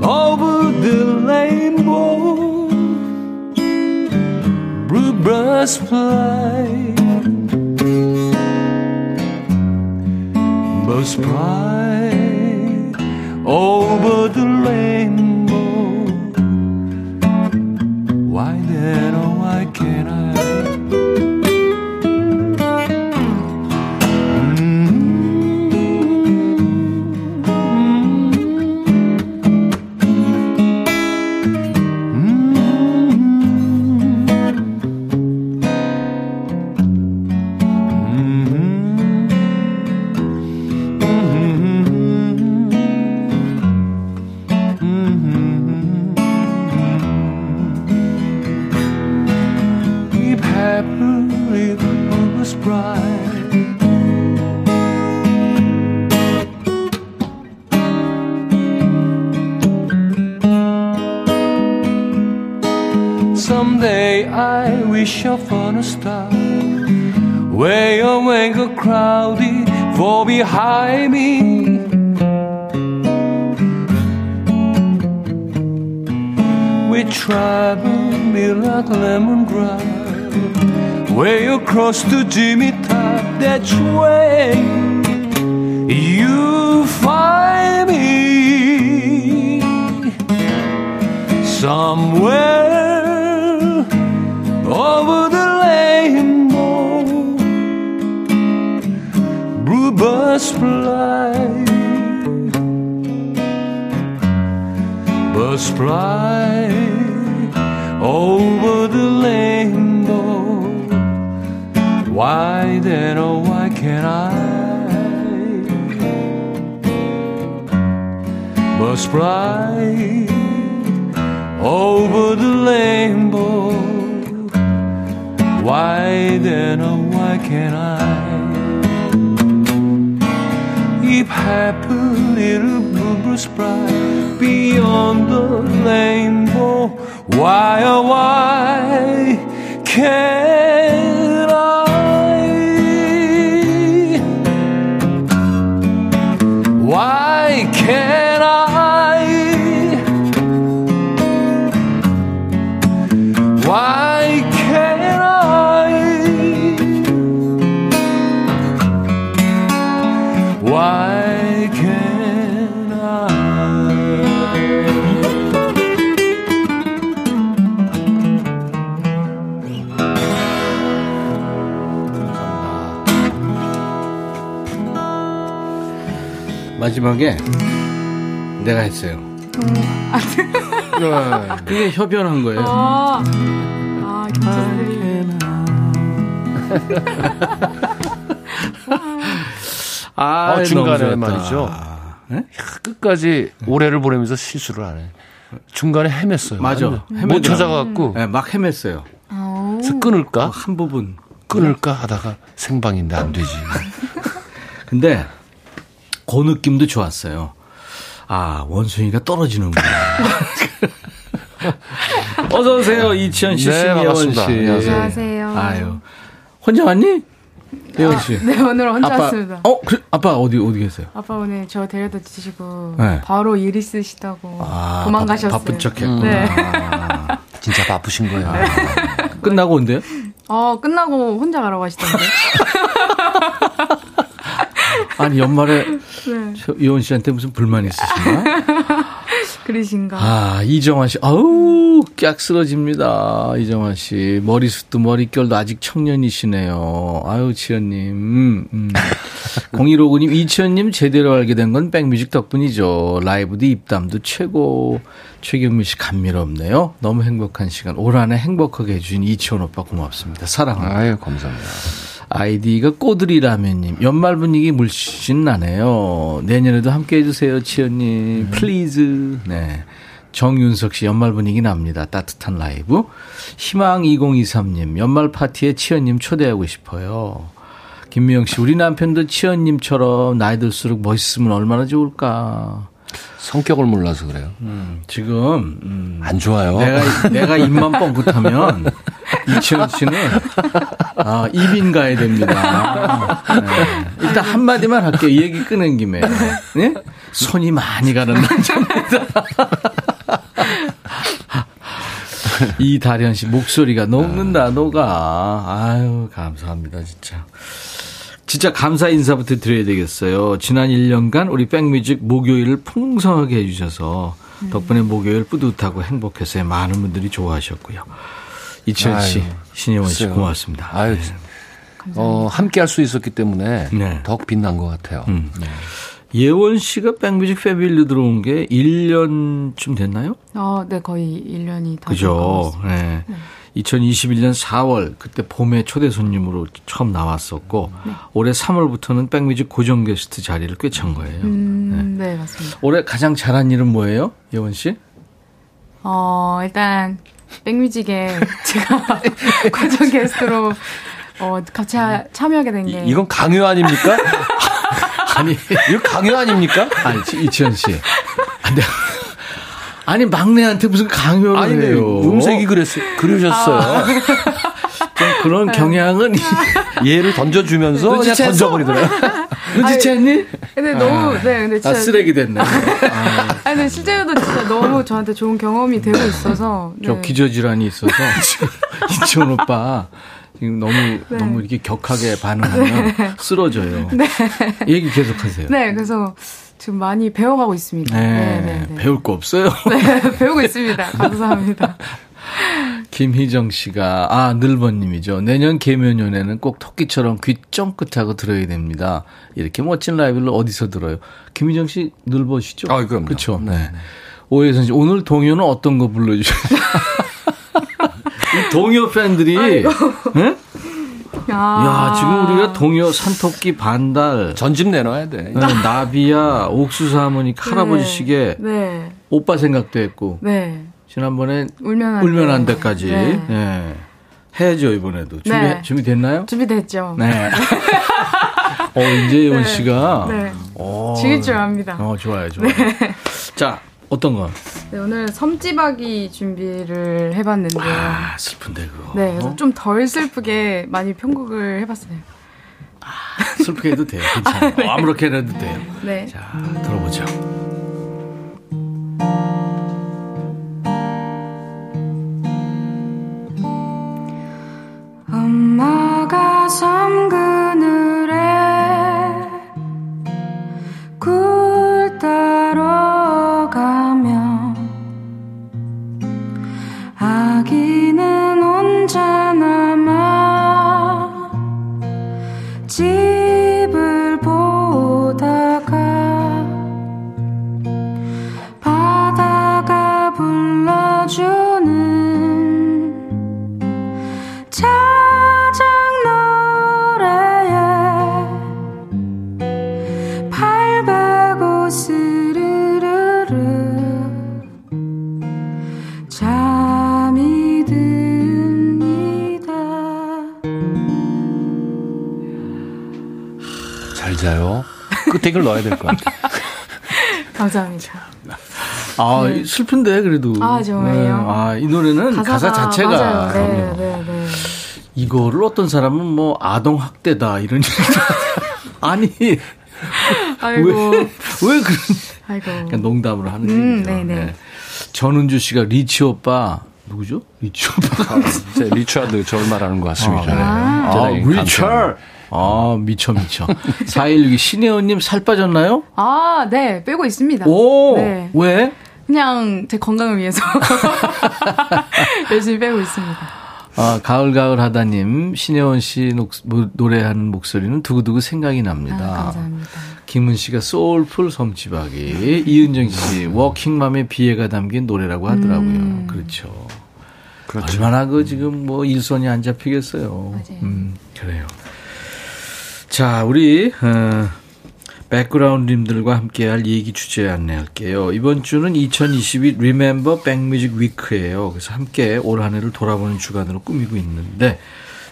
over the rainbow. Bluebirds fly, birds fly over the rainbow. Way across the Jimmy top, that's way you find me somewhere over the rainbow. Bluebirds fly, birds fly over the rainbow. Why then, oh, why can't I? Birds fly over the rainbow. Why then, oh, why can't I? If happy little bluebirds fly beyond the rainbow, why, oh, why can't 마지막에 내가 했어요. 네, 그게 협연한 거예요. 아, 아, 경찰들이. 아, 아, 중간에. 말이죠. 네? 끝까지 올해를 보내면서 실수를 안 해. 중간에 헤맸어요. 맞아. 못. 찾아갖고 네, 막 헤맸어요. 그래서 끊을까? 한 부분. 끊을까 하다가 생방인데 안 되지. 근데 그 느낌도 좋았어요. 아, 원숭이가 떨어지는구나. [laughs] 어서 오세요. 이치현 씨, 네, 신예원 반갑습니다. 씨. 안녕하세요. 안녕하세요. 아유. 혼자 왔니? 예원 씨. 네, 오늘 혼자 아빠, 왔습니다. 어, 그, 아빠 어디 어디 계세요? 아빠 오늘 저 데려다 주시고 네. 바로 일 있으시다고 아, 도망가셨어요. 바, 바쁜 척했구나. 네. 진짜 바쁘신 거예요. 끝나고 온대요? 어 끝나고 혼자 가라고 하시던데. [laughs] 아니 연말에 [laughs] 네. 저 이원 씨한테 무슨 불만 있으신가? [laughs] 그러신가. 아 이정환 씨, 아우 깍 쓰러집니다. 이정환 씨 머리숱도 머릿결도 아직 청년이시네요. 아유 지연님, 음, 음. [laughs] 0159님 이치현님 제대로 알게 된 건 백뮤직 덕분이죠. 라이브도 입담도 최고. 최경민 씨 감미롭네요. 너무 행복한 시간. 올 한해 행복하게 해주신 이치현 오빠 고맙습니다. 사랑합니다. 아유, 감사합니다. 아이디가 꼬들이라면님 연말 분위기 물씬 나네요. 내년에도 함께 해주세요, 치현님. please. 네. 정윤석 씨 연말 분위기 납니다. 따뜻한 라이브. 희망 2023님 연말 파티에 치현님 초대하고 싶어요. 김미영 씨 우리 남편도 치현님처럼 나이 들수록 멋있으면 얼마나 좋을까. 성격을 몰라서 그래요. 지금 음, 안 좋아요. 내가 내가 입만 뻥긋하면 [laughs] 이치현 씨는 아, 입인 가야 됩니다. 네. 일단 한 마디만 할게요. 이 얘기 끊은 김에 네? 손이 많이 가는 남자입니다. [laughs] 이다련 씨 목소리가 녹는다 녹아. 아유 감사합니다 진짜. 진짜 감사 인사부터 드려야 되겠어요. 지난 1년간 우리 백뮤직 목요일을 풍성하게 해주셔서 덕분에 목요일 뿌듯하고 행복해서 많은 분들이 좋아하셨고요. 이철 씨, 아유, 신혜원 씨 글쎄요. 고맙습니다. 아유, 어, 함께 할 수 있었기 때문에 네. 더욱 빛난 것 같아요. 음. 예원 씨가 백뮤직 패밀리 들어온 게 1년쯤 됐나요? 어, 네 거의 1년이 다 그죠. 네. 2021년 4월 그때 봄에 초대 손님으로 처음 나왔었고 올해 3월부터는 백뮤직 고정 게스트 자리를 꿰찬 거예요. 음, 네. 맞습니다. 올해 가장 잘한 일은 뭐예요, 예원 씨? 어, 일단 백뮤직에 제가 [laughs] 과정 게스트로 어, 같이 하- 참여하게 된게 이- 이건 강요 아닙니까? [laughs] 아니, 이거 강요 아닙니까? 아니 이치현 씨. 아, 내가 아니 막내한테 무슨 강요를 아니, 네, 해요. 음색이 그랬, 그러셨어요. 아. 좀 그런 경향은 [laughs] 얘를 던져주면서 그냥? 던져버리더라고요. [laughs] 눈치챘니? 근데 너무 네 근데 나 진짜 쓰레기 됐네. [laughs] 아, 아니 근데 실제로도 진짜 너무 저한테 좋은 경험이 되고 있어서 네. 저 기저질환이 있어서 이치원 오빠 지금 너무 너무 이렇게 격하게 반응하면 쓰러져요. 얘기 계속하세요. 네 그래서 지금 많이 배워가고 있습니다. 네, 네, 네, 네. 배울 거 없어요. 네, 배우고 있습니다. 감사합니다. 김희정 씨가 아 늘번님이죠. 내년 개면연에는 꼭 토끼처럼 귀 쫑긋하고 들어야 됩니다. 이렇게 멋진 라이브를 어디서 들어요? 김희정 씨 늘보시죠? 아, 그럼요. 그렇죠. 네. 오해선 씨 오늘 동요는 어떤 거 불러주셔요? [laughs] 이 동요 팬들이 네? 아, 야 지금 우리가 동요 산토끼 반달 전집 내놔야 돼. 네, 나비야 옥수수 하모니 할아버지 시계 네, 오빠 생각도 했고 네. 지난번에 울면 안 울면 돼. 안 돼까지 네. 예. 해야죠 이번에도 준비 네. 준비됐나요? 준비됐죠. 네. [laughs] 어 이재원 네. 씨가 네. 어, 즐길 줄 압니다. 어 좋아요 좋아요. 자 어떤 거? 네, 오늘 섬지박이 준비를 해봤는데요. 아 슬픈데 그거. 네, 그래서 좀 덜 슬프게 많이 편곡을 해봤어요. 슬프게 해도 돼요. 괜찮아요. 어, 아무렇게나 해도 돼요. 네. 자 들어보죠. 엄마가 섬그 아 슬픈데 그래도. 네. 아, 정말요? 아 이 노래는 가사 가사가 자체가 맞아요. 네. 네, 네. 이거를 어떤 사람은 뭐 아동 학대다 이런 얘기도 [laughs] 아니 아이고. 왜 왜 그런 아이고. 그냥 농담으로 하는 음, 얘기죠. 네네. 네. 전은주 씨가 리치 오빠 누구죠? 리치 오빠. 진짜 리처드 저를 말하는 것 같습니다. 아, 대단히 리처. 아, 미쳐, 미쳐. 416 신혜원님 살 빠졌나요? 아, 네, 빼고 있습니다. 오! 네. 왜? 그냥 제 건강을 위해서 [laughs] [laughs] 열심히 빼고 있습니다. 아, 가을, 가을 하다님, 신혜원 씨 녹, 뭐, 노래하는 목소리는 두고두고 생각이 납니다. 아, 감사합니다. 김은 씨가 소울풀 섬지박이, 이은정 씨, 워킹맘의 비애가 담긴 노래라고 하더라고요. 음. 그렇죠. 그렇죠. 얼마나 그 지금 뭐 일손이 안 잡히겠어요. 맞아요. 음, 그래요. 자, 우리 어, 백그라운드님들과 함께할 얘기 주제 안내할게요. 이번 주는 2022 Remember Backmusic Week예요. 그래서 함께 올 한 해를 돌아보는 주간으로 꾸미고 있는데,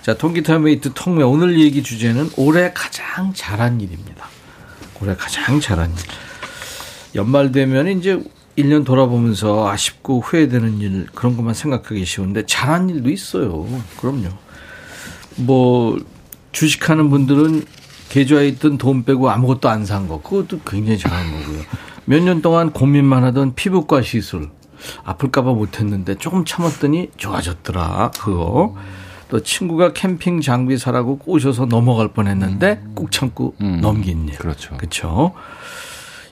자 통기타 mate 통매 오늘 얘기 주제는 올해 가장 잘한 일입니다. 올해 가장 잘한 일. 연말 되면 이제 1년 돌아보면서 아쉽고 후회되는 일 그런 것만 생각하기 쉬운데 잘한 일도 있어요. 그럼요. 뭐 주식하는 분들은 계좌에 있던 돈 빼고 아무것도 안 산 거. 그것도 굉장히 잘한 거고요. 몇 년 동안 고민만 하던 피부과 시술. 아플까봐 못했는데 조금 참았더니 좋아졌더라. 그거. 또 친구가 캠핑 장비 사라고 꼬셔서 넘어갈 뻔했는데 꾹 참고 음. 넘긴 일. 그렇죠. 그렇죠.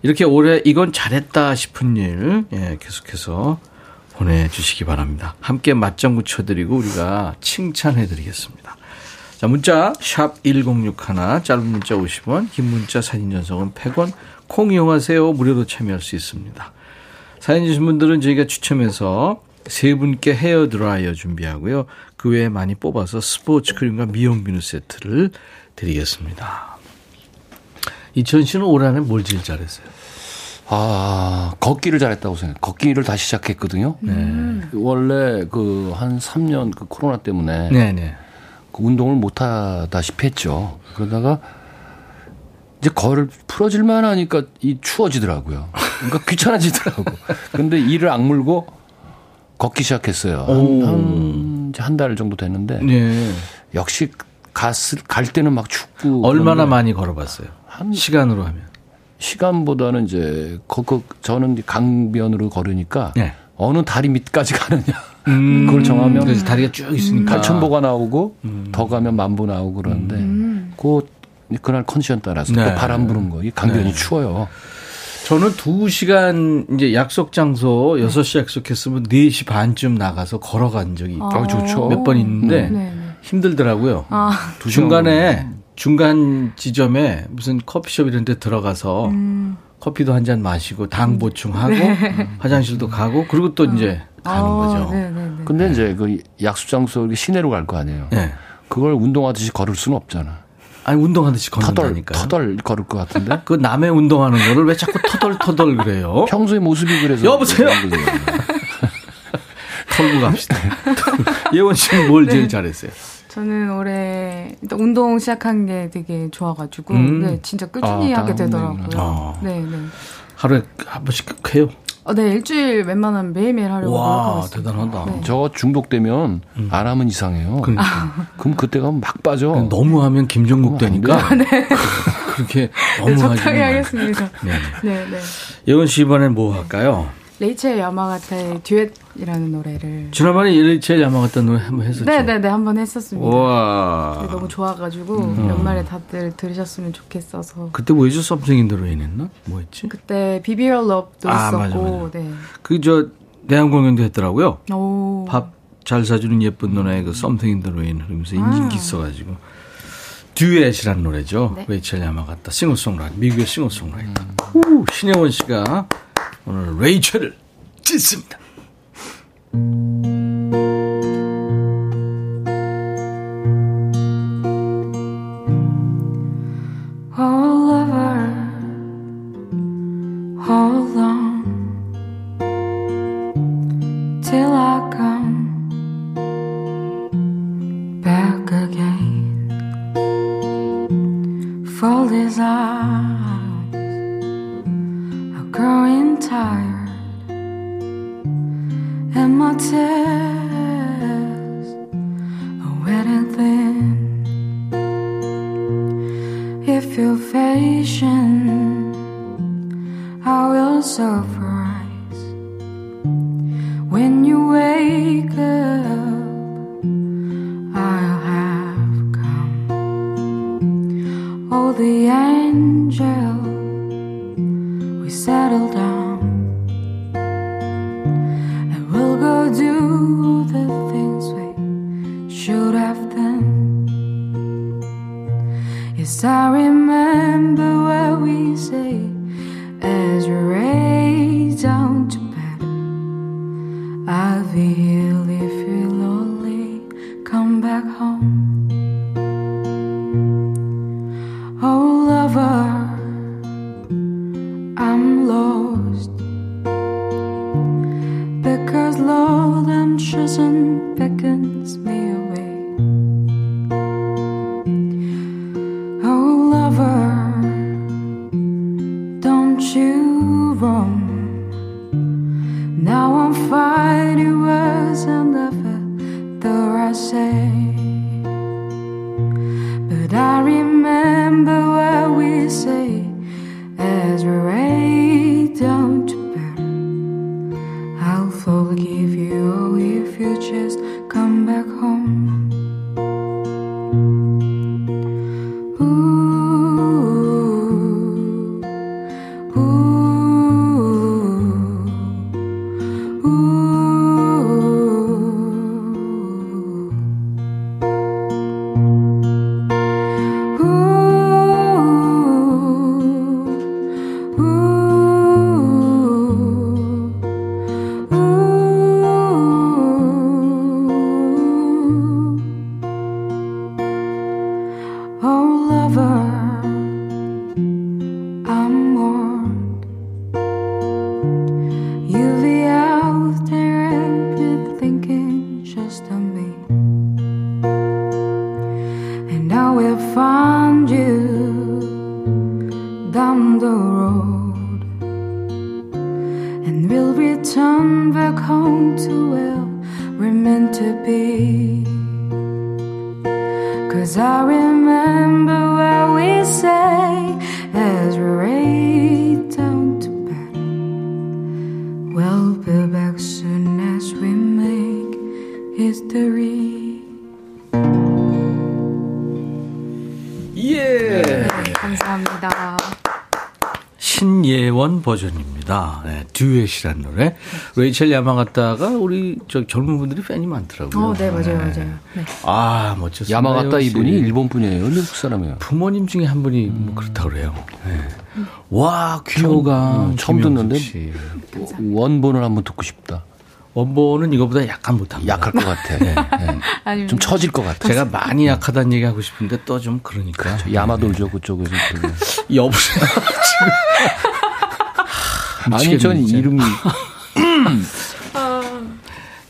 이렇게 올해 이건 잘했다 싶은 일 예, 계속해서 보내주시기 바랍니다. 함께 맞장구 쳐드리고 우리가 칭찬해드리겠습니다. 자 문자 샵 1061, 짧은 문자 50원, 긴 문자 사진 전송은 100원, 콩 이용하세요. 무료로 참여할 수 있습니다. 사연 주신 분들은 저희가 추첨해서 세 분께 헤어 드라이어 준비하고요. 그 외에 많이 뽑아서 스포츠 크림과 미용 비누 세트를 드리겠습니다. 이천 씨는 올 한해 뭘 제일 잘했어요? 아, 걷기를 잘했다고 생각해요. 걷기를 다시 시작했거든요. 원래 그 한 3년 그 코로나 때문에 네네. 그 운동을 못 하다시피 했죠. 그러다가 이제 걸을 풀어질만 하니까 이 추워지더라고요. 그러니까 [laughs] 귀찮아지더라고. 근데 이를 악물고 걷기 시작했어요. 오. 한달 정도 됐는데 네. 역시 갔을 갈 때는 막 춥고 얼마나 많이 걸어봤어요? 한 시간으로 하면. 시간보다는 이제 거, 거, 저는 강변으로 걸으니까 네. 어느 다리 밑까지 가느냐 그걸 정하면 그래서 다리가 쭉 있으니까. 8천보가 나오고 더 가면 만보 나오고 그러는데 그 그날 컨디션 따라서 네. 또 바람 부는 거. 이 강변이 네. 추워요. 저는 2시간 이제 약속 장소 6시 약속했으면 4시 반쯤 나가서 걸어간 적이 있고 아, 좋죠. 몇 번 있는데 네, 네. 힘들더라고요. 아, 두 시간 중간에 중간 지점에 무슨 커피숍 이런 데 들어가서 음. 커피도 한 잔 마시고 당 보충하고 화장실도 가고 그리고 또 이제 가는 어, 거죠. 네, 네, 네. 근데 이제 그 약수 장소 시내로 갈 거 아니에요. 네. 그걸 운동하듯이 걸을 수는 없잖아. 아니 운동하듯이 터덜 걷는다니까요. 터덜 걸을 것 같은데. [laughs] 그 남의 운동하는 거를 왜 자꾸 터덜 터덜 그래요? 평소에 모습이 그래서 여보세요? [laughs] 털고 갑시다. [laughs] 예원 씨는 뭘 제일 잘했어요? 저는 올해 일단 운동 시작한 게 되게 좋아가지고 음. 네, 진짜 꾸준히 아, 하게 되더라고요. 아. 네, 네. 하루에 한 번씩 해요? 어, 네, 일주일 웬만하면 매일매일 하려고 와. 대단하다. 네. 저 중독되면 안 하면 이상해요. 그러니까 [laughs] 그럼 그때 가면 막 빠져. 너무 하면 김종국 안 되니까 [laughs] 네. 그렇게 너무 네, 하지 적당히 말. 하겠습니다. 네. 네, 네. 예원 씨 이번엔 뭐 할까요? 레이첼 야마가타의 듀엣이라는 노래를 지난번에 레이첼 야마가타 노래 한번 했었죠. 네, 네, 네, 한 번 했었습니다. 와. 네, 너무 좋아가지고 음. 연말에 다들 들으셨으면 좋겠어서 그때 뭐 했죠? Something in the Rain 했나? 뭐 했지? 그때 Be Be Your Love도 아, 있었고, 맞아, 맞아. 네. 그저 내한 공연도 했더라고요. 오. 밥잘 사주는 예쁜 누나의 그 Something in the Rain 그러면서 인기 있어가지고 듀엣이라는 노래죠. 네. 레이첼 야마가타 싱어송라이터 미국의 싱어송라이터. 후, 신혜원 씨가 오늘 레이첼을 찢습니다. feel if you're lonely, come back home. 신예원 버전입니다. 네, 듀엣이란 노래. 레이첼 야마가타가 우리 저 젊은 분들이 팬이 많더라고요. 어, 네, 맞아요, 맞아요. 네. 아, 멋졌습니다. 야마가타. 이분이 일본 분이에요. 미국 사람이에요. 부모님 중에 한 분이 뭐 그렇다고 그래요. 네. 와, 귀여가. 음, 처음 듣는데 씨. 원본을 한번 듣고 싶다. 원본은 이거보다 약간 못합니다. 약할 것 같아. 네. 아니, 좀 처질 것 같아. 제가 많이 약하다는 얘기 하고 싶은데 또 좀 그러니까. 야마돌죠 그쪽에서. [laughs] 여보세요. 아니 전 이름이 [laughs]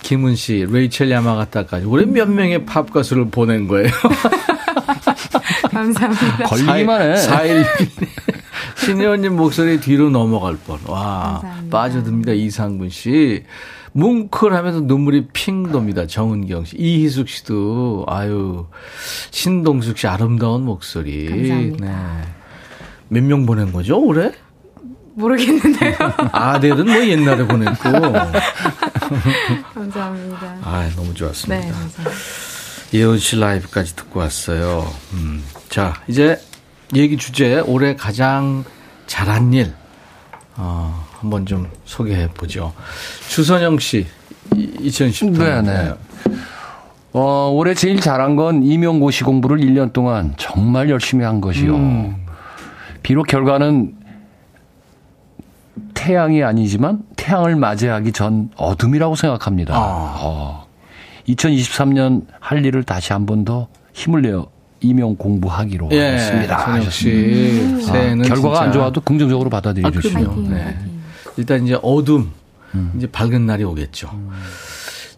김은 씨, 레이첼 야마가타까지. 올해 몇 명의 팝 가수를 보낸 거예요? [laughs] 감사합니다. 걸리기만 해. 4일. 신혜원님 목소리 뒤로 넘어갈 뻔. 와, 감사합니다. 빠져듭니다. 이상분 씨. 뭉클하면서 눈물이 핑 돕니다. 정은경 씨. 이희숙 씨도, 아유. 신동숙 씨 아름다운 목소리. 감사합니다. 네. 몇 명 보낸 거죠, 올해? 모르겠는데요. [laughs] 아들은 뭐 옛날에 보냈고. [laughs] 감사합니다. 아, 너무 좋았습니다. 네. 예원 씨 라이브까지 듣고 왔어요. 음. 자, 이제 얘기 주제 올해 가장 잘한 일 어, 한번 좀 소개해 보죠. 주선영 씨 2010년 네, 네. 어, 올해 제일 잘한 건 임용고시 공부를 1년 동안 정말 열심히 한 것이요. 음. 비록 결과는 태양이 아니지만 태양을 맞이하기 전 어둠이라고 생각합니다. 아. 어, 2023년 할 일을 다시 한 번 더 힘을 내어 임용 공부하기로 예, 하겠습니다. 선영 씨 새해는 아, 결과가 진짜- 안 좋아도 긍정적으로 아, 받아들여 주시면. 그럼요. 파이팅, 네. 일단 이제 어둠 음. 이제 밝은 날이 오겠죠.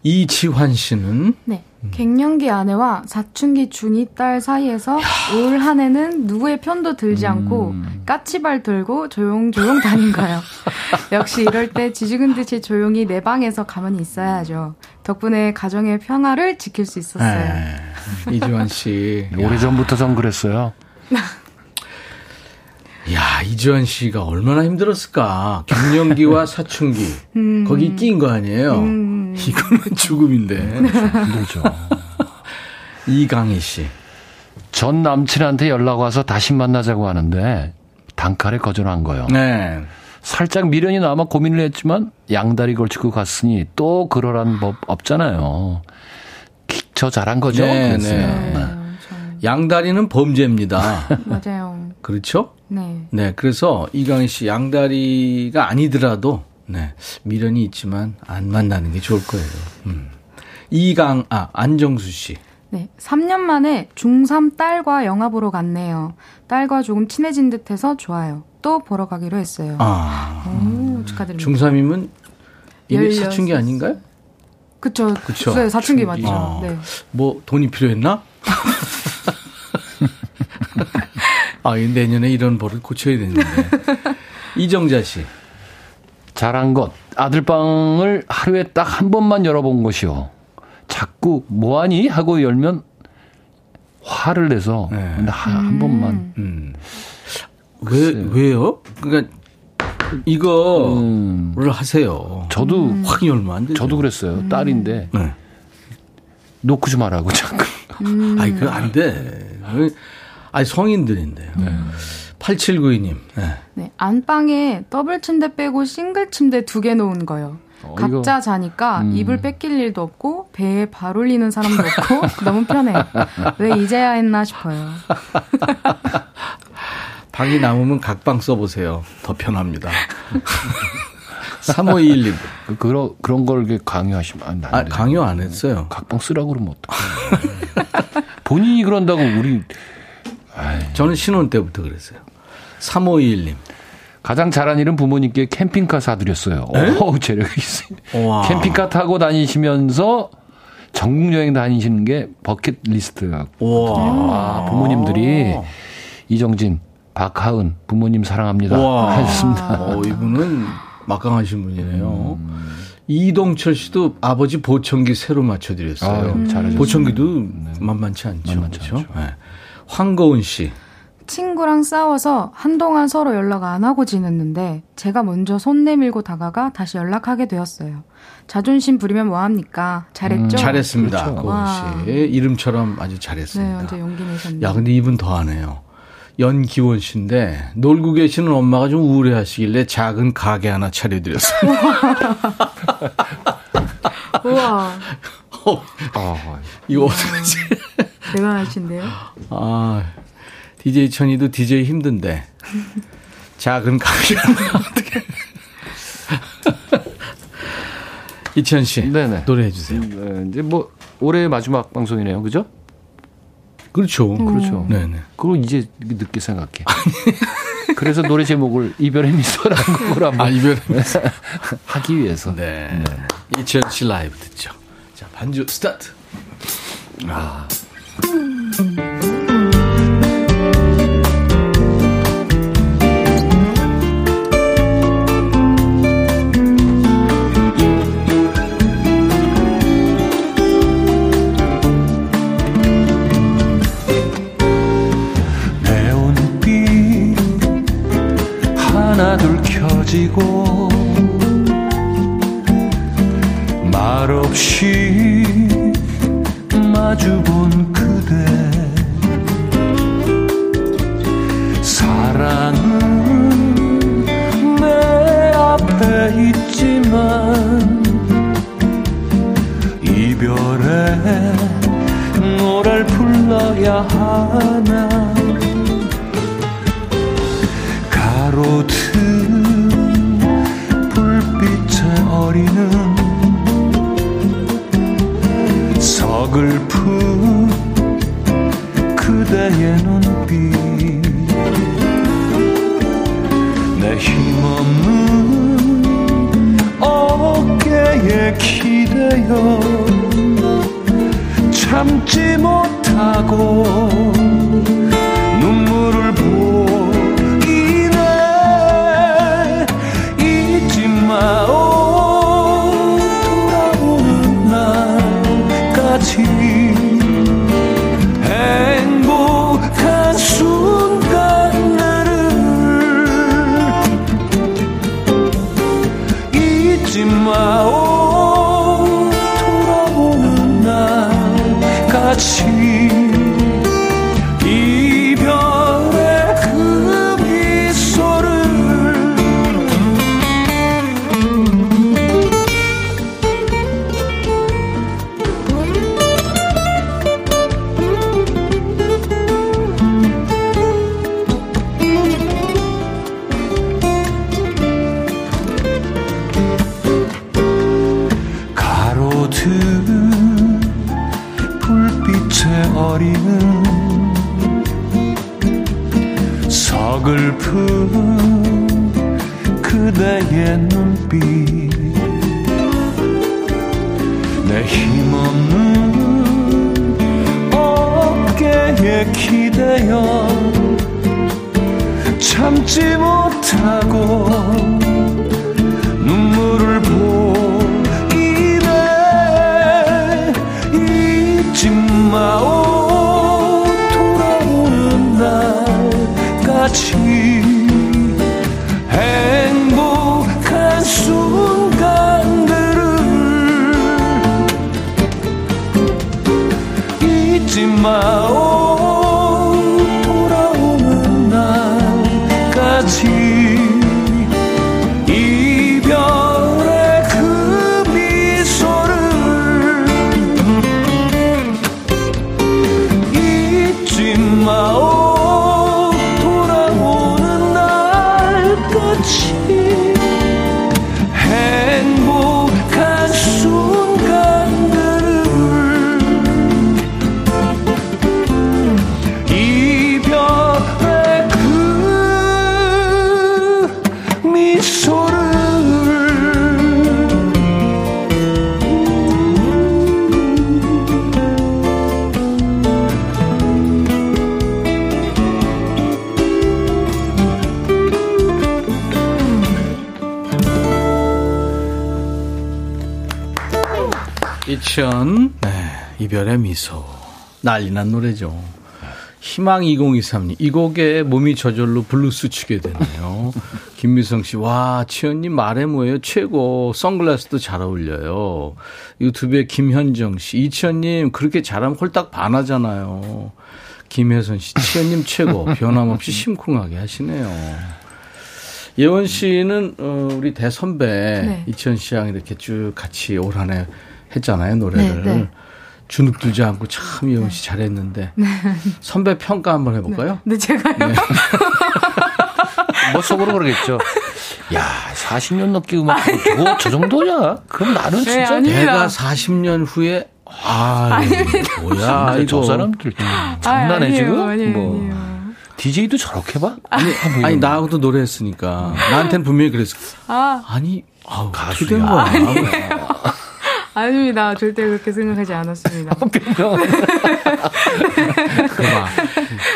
이지환 씨는 네. 갱년기 아내와 사춘기 중2 딸 사이에서 올 한 해는 누구의 편도 들지 않고 까치발 들고 조용조용 [laughs] 다닌 거예요. 역시 이럴 때 지죽은 듯이 조용히 내 방에서 가만히 있어야죠. 덕분에 가정의 평화를 지킬 수 있었어요. 네. 이지환 씨. 오래전부터 전 그랬어요. [laughs] 야, 이지환 씨가 얼마나 힘들었을까. 갱년기와 [laughs] 사춘기. 거기 끼인 거 아니에요? 이거는 죽음인데. 힘들죠. [laughs] 이강희 씨. 전 남친한테 연락 와서 다시 만나자고 하는데 단칼에 거절한 거예요. 네. 살짝 미련이 남아 고민을 했지만 양다리 걸치고 갔으니 또 그러란 법 없잖아요. 기- 저 잘한 거죠? 네, 그랬어요. 네. 네. 양다리는 범죄입니다. [laughs] 맞아요. 그렇죠? 네. 네. 그래서 이강희 씨 양다리가 아니더라도 네. 미련이 있지만 안 만나는 게 좋을 거예요. 음. 이강, 아, 안정수 씨. 네, 3년 만에 중3 딸과 영화 보러 갔네요. 딸과 조금 친해진 듯해서 좋아요. 또 보러 가기로 했어요. 아. 오, 축하드립니다. 중3이면 이게 열여섯 사춘기 아닌가요? 그쵸. 그쵸. 네, 사춘기. 맞죠. 어. 네. 뭐 돈이 필요했나? [laughs] [laughs] 아, 이 내년에 이런 버릇 고쳐야 되는데. [laughs] 이정자 씨. 잘한 것. 아들방을 하루에 딱 한 번만 열어본 것이요. 자꾸 뭐하니? 하고 열면 화를 내서 네. 근데 하- 한 번만. 음. 왜, 왜요? 그러니까, 이거를 음, 하세요. 저도 확 열면 안 되죠. 저도 그랬어요. 딸인데 네. 놓고 좀 하라고 자꾸. 아니, 그거 안 돼. 아니, 성인들인데요. 8792님. 네. 네, 안방에 더블 침대 빼고 싱글 침대 두 개 놓은 거요. 어, 각자 이거- 자니까 음. 이불 뺏길 일도 없고 배에 발 올리는 사람도 없고 [laughs] 너무 편해. 왜 이제야 했나 싶어요. [laughs] 방이 남으면 각방 써보세요. 더 편합니다. 3521님. [laughs] 그- 그런 그런 걸 강요하시면 안 돼. 아, 강요 안 했어요. 각방 쓰라고 그러면 어떡해. 본인이 그런다고 우리 저는 신혼 때부터 그랬어요. 3521님. 가장 잘한 일은 부모님께 캠핑카 사드렸어요. 오, 재력이 있어요. 와. 캠핑카 타고 다니시면서 전국 여행 다니시는 게 버킷 리스트. 와. 아, 부모님들이 이정진, 박하은 부모님 사랑합니다. 와. 하셨습니다. 어, 이분은 막강하신 분이네요. 이동철 씨도 아버지 보청기 새로 맞춰드렸어요. 아유, 잘하셨어요. 보청기도 만만치 않죠. 만만치 그렇죠? 않죠. 네. 황거은 씨. 친구랑 싸워서 한동안 서로 연락 안 하고 지냈는데 제가 먼저 손 내밀고 다가가 다시 연락하게 되었어요. 자존심 부리면 뭐합니까? 잘했죠? 잘했습니다. 그렇죠. 와. 씨. 이름처럼 아주 네, 잘했습니다. 완전 용기 내셨네요. 야, 근데 이분 더 하네요. 연기원 씨인데 놀고 계시는 엄마가 좀 우울해하시길래 작은 가게 하나 차려드렸어요. 우와, [laughs] 어, 아, 이거 어떡하지? 대단하신데요? [gasps] 아, DJ 천이도 DJ 힘든데 작은 가게 하나 어떻게? 이치현 씨, 네네. 노래해 주세요. 네, 이제 뭐 올해 마지막 방송이네요, 그죠? 그렇죠. 그렇죠. 네네. 그리고 이제 늦게 생각해. 그래서 노래 제목을 이별의 미소라는 [laughs] 곡을 한번 아 이별. [laughs] 하기 위해서. 네. 이치현 씨 라이브 듣죠. 자 반주 스타트. 내 지고 말없이 마주본 그대 사랑은 내 앞에 있지만 이별의 노래를 불러야 하나 잊지 이별의 미소 난리난 노래죠. 희망 2023님 이 곡에 몸이 저절로 블루스 추게 되네요. [laughs] 김미성 씨, 와 치현님 말해 뭐해요 최고 선글라스도 잘 어울려요. 유튜브에 김현정 씨, 이치현님 그렇게 잘하면 홀딱 반하잖아요. 김혜선 씨, 치현님 최고 [laughs] 변함없이 심쿵하게 하시네요. 예원 씨는 어, 우리 대선배 네. 이치현 씨랑 이렇게 쭉 같이 올 한해 했잖아요 노래를. 네, 네. 주눅 들지 않고 참 예원 씨 잘했는데 선배 평가 한번 해볼까요? 근데 제가요? [laughs] 뭐 속으로 그러겠죠. 야, 40년 넘게 음악 저거 저 정도냐? 그럼 나는 네, 진짜 아닙니다. 내가 40년 후에 아 뭐야 진짜 저 이거 사람들 아, 장난해 아니에요, 지금? 아니에요, 뭐 아니에요. DJ도 저렇게 봐? 아니, 아니 나하고도 노래했으니까 나한테는 분명히 그랬어. 아, 아니 아우 어떻게 가수야. 된 거야? 아 닙니다. 절대 그렇게 생각하지 않았습니다. 변명. 그봐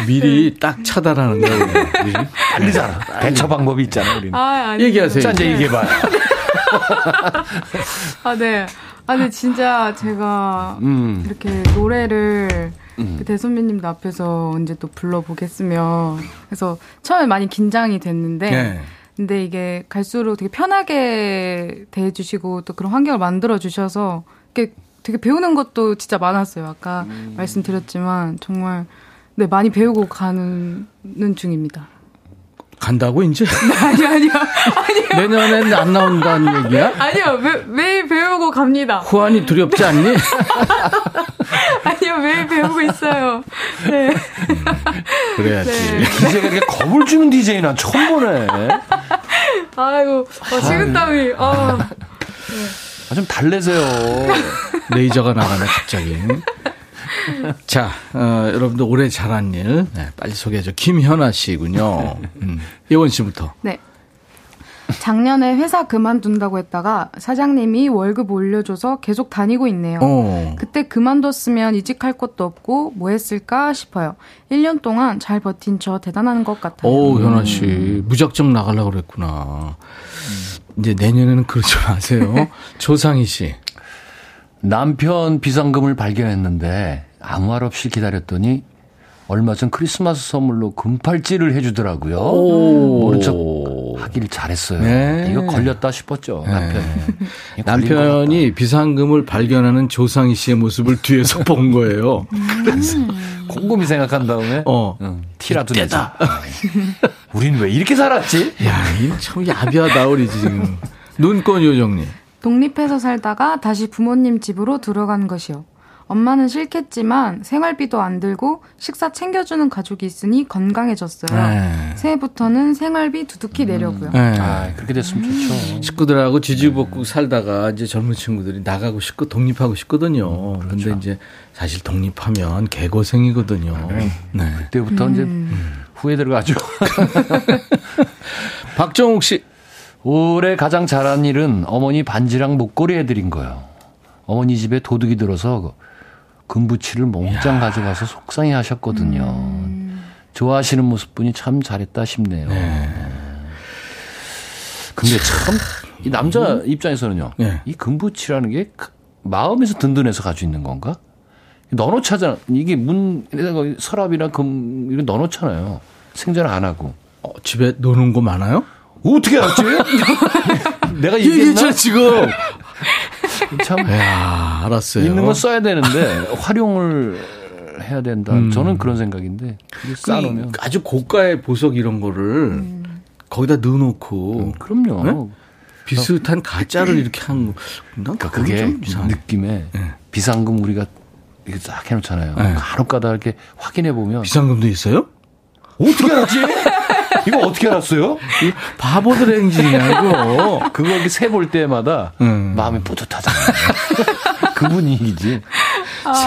미리 딱 차단하는. 우리. 달리잖아. 대처 방법이 있잖아, 우리는. 아, 아니. 얘기하세요. 자, 이제 얘기해봐. 아, 네. 아, 근데 진짜 제가 음. 이렇게 노래를 그 대선배님들 앞에서 언제 또 불러보겠으면 그래서 처음에 많이 긴장이 됐는데 네. 근데 이게 갈수록 되게 편하게 대해주시고 또 그런 환경을 만들어 주셔서 이게 되게 배우는 것도 진짜 많았어요. 아까 말씀드렸지만 정말 네 많이 배우고 가는 중입니다. 간다고 이제 [laughs] 아니요 아니요 아니요 내년엔 안 나온다는 얘기야? 아니요 매, 매일 배우고 갑니다. 후안이 두렵지 않니? [laughs] 아니요 매일 배우고 있어요. 네. [laughs] 그래야지. DJ가 이렇게 겁을 주는 DJ 난 처음 보네. 아이고 어, 식은땀이 아 아, 좀 달래세요. 레이저가 나가네 갑자기. [laughs] 자, 어, 여러분들 올해 잘한 일 네, 빨리 소개해줘. 김현아 씨군요. 음, 예원 씨부터. 네. 작년에 회사 그만둔다고 했다가 사장님이 월급 올려줘서 계속 다니고 있네요. 어. 그때 그만뒀으면 이직할 것도 없고 뭐 했을까 싶어요. 1년 동안 잘 버틴 저 대단한 것 같아요. 오, 현아 씨 무작정 나가려고 그랬구나. 이제 내년에는 그러지 마세요. [laughs] 조상희 씨. 남편 비상금을 발견했는데 아무 말 없이 기다렸더니 얼마 전 크리스마스 선물로 금팔찌를 해주더라고요. 오. 모른 척 하길 잘했어요. 네. 이거 걸렸다 싶었죠, 남편이. 걸린 것 남편이 비상금을 발견하는 조상희 씨의 모습을 뒤에서 [laughs] 본 거예요. 같다. 곰곰이 생각한 다음에 어. 응, 티라도 내자. 이때다. [laughs] 우린 왜 이렇게 살았지? 야, 이참 야비하다, 우리 지금. 눈꽃 요정님. 독립해서 살다가 다시 부모님 집으로 들어간 것이요. 엄마는 싫겠지만 생활비도 안 들고 식사 챙겨주는 가족이 있으니 건강해졌어요. 네. 새해부터는 생활비 두둑히 내려고요. 네. 아, 그렇게 됐으면 좋죠. 식구들하고 지지볶고 살다가 이제 젊은 친구들이 나가고 싶고 독립하고 싶거든요. 근데 이제 사실 독립하면 개고생이거든요. 네. 그때부터 이제 후회들 가죠. [laughs] 박정욱 씨. 올해 가장 잘한 일은 어머니 반지랑 목걸이 해드린 거예요. 어머니 집에 도둑이 들어서 금부치를 몽땅 가져가서 속상해 하셨거든요. 좋아하시는 모습 보니 참 잘했다 싶네요. 근데 참, 이 남자 입장에서는요. 네. 이 금부치라는 게 그- 마음에서 든든해서 가지고 있는 건가? 넣어놓잖아. 이게 문에다가 서랍이나 금, 이거 넣어놓잖아요. 생전 안 하고. 어, 집에 노는 거 많아요? 어떻게 알았지? [laughs] 내가 얘기했잖아, 얘기했나? 지금. 참. 야 알았어요. 있는 건 써야 되는데 활용을 해야 된다. 음. 저는 그런 생각인데 그게 쌓아놓으면 그 아주 고가의 보석 이런 거를 거기다 넣어놓고 음, 그럼요. 네? 비슷한 가짜를 이렇게 한 거. 난 그러니까 그게. 느낌에 비상금 우리가 이렇게 딱 해놓잖아요. 네. 간혹가다 이렇게 확인해 보면 비상금도 있어요? 어떻게 알았지? [laughs] 이거 어떻게 알았어요? 이 바보들 행진이야 이거. 그거 이렇게 세볼 때마다 음. 마음이 뿌듯하잖아요. 그 분위기지.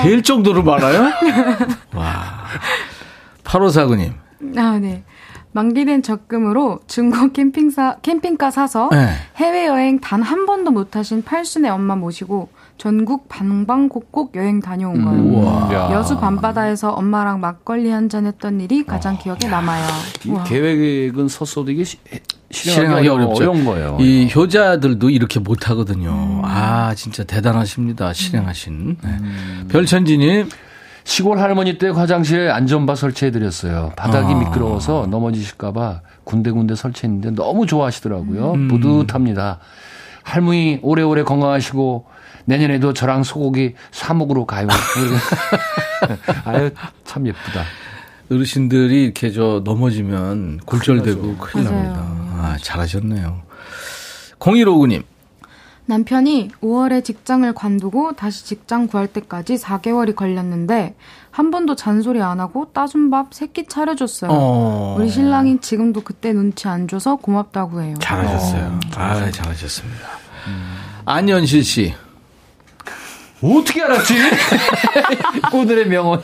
세일 정도로 많아요? 와. 8549님. 아, 네. 만기된 적금으로 중고 캠핑사, 캠핑카 사서 네. 해외여행 단 한 번도 못 하신 팔순의 엄마 모시고 전국 방방곡곡 여행 다녀온 거예요. 우와. 야. 여수 밤바다에서 엄마랑 막걸리 한 잔 했던 일이 가장 기억에 남아요. 이 우와. 계획은 이게 시- 실행하기 어렵죠. 어려운 거예요. 이 효자들도 이렇게 못 하거든요. 아, 진짜 대단하십니다. 실행하신. 네. 별천지님, 시골 할머니 댁 화장실에 안전바 설치해드렸어요. 바닥이 아. 미끄러워서 넘어지실까봐 군데군데 설치했는데 너무 좋아하시더라고요. 음. 뿌듯합니다. 할머니 오래오래 건강하시고 내년에도 저랑 소고기 사목으로 가요. [laughs] 아유 참 예쁘다. 어르신들이 이렇게 저 넘어지면 골절되고 큰일 맞아요. 납니다. 아, 잘하셨네요. 0159님, 남편이 5월에 직장을 관두고 다시 직장 구할 때까지 4개월이 걸렸는데 한 번도 잔소리 안 하고 따준 밥세끼 차려줬어요. 어. 우리 신랑이 지금도 그때 눈치 안 줘서 고맙다고 해요. 잘하셨어요. 아, 잘하셨습니다. 안현실 씨, 어떻게 알았지? [laughs] 오늘의 명언이.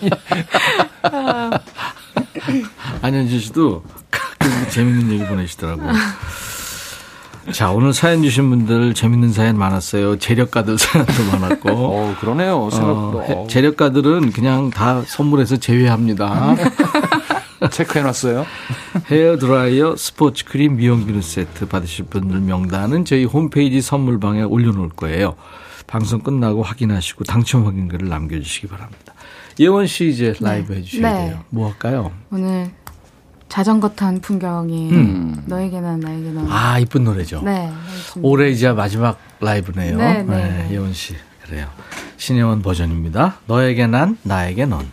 안현실 씨도 가끔 재밌는 얘기 보내시더라고요. 자, 오늘 사연 주신 분들 재밌는 사연 많았어요. 재력가들 사연도 많았고. 어 그러네요. 생각보다 어, 해- 재력가들은 그냥 다 선물해서 제외합니다. [laughs] 체크해놨어요. 헤어 드라이어, 스포츠 크림, 미용 비누 세트 받으실 분들 명단은 저희 홈페이지 선물방에 올려놓을 거예요. 방송 끝나고 확인하시고 당첨 확인글을 남겨주시기 바랍니다. 예원 씨 이제 라이브 해주셔야 네. 돼요. 뭐 할까요? 오늘 자전거 탄 풍경이 음. 너에게는 나에게는 아, 이쁜 노래죠. 네 알겠습니다. 올해 이제 마지막 라이브네요. 네, 네. 예원 씨. 그래요. 신혜원 버전입니다. 너에게 난, 나에게 넌.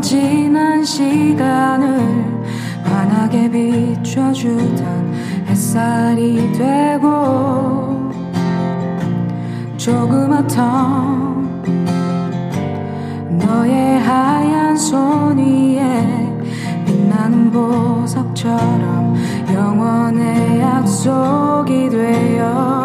지난 시간을 환하게 비춰주던 햇살이 되고 조그맣던 너의 하얀 손 위에 빛나는 보석처럼 영원의 약속이 되어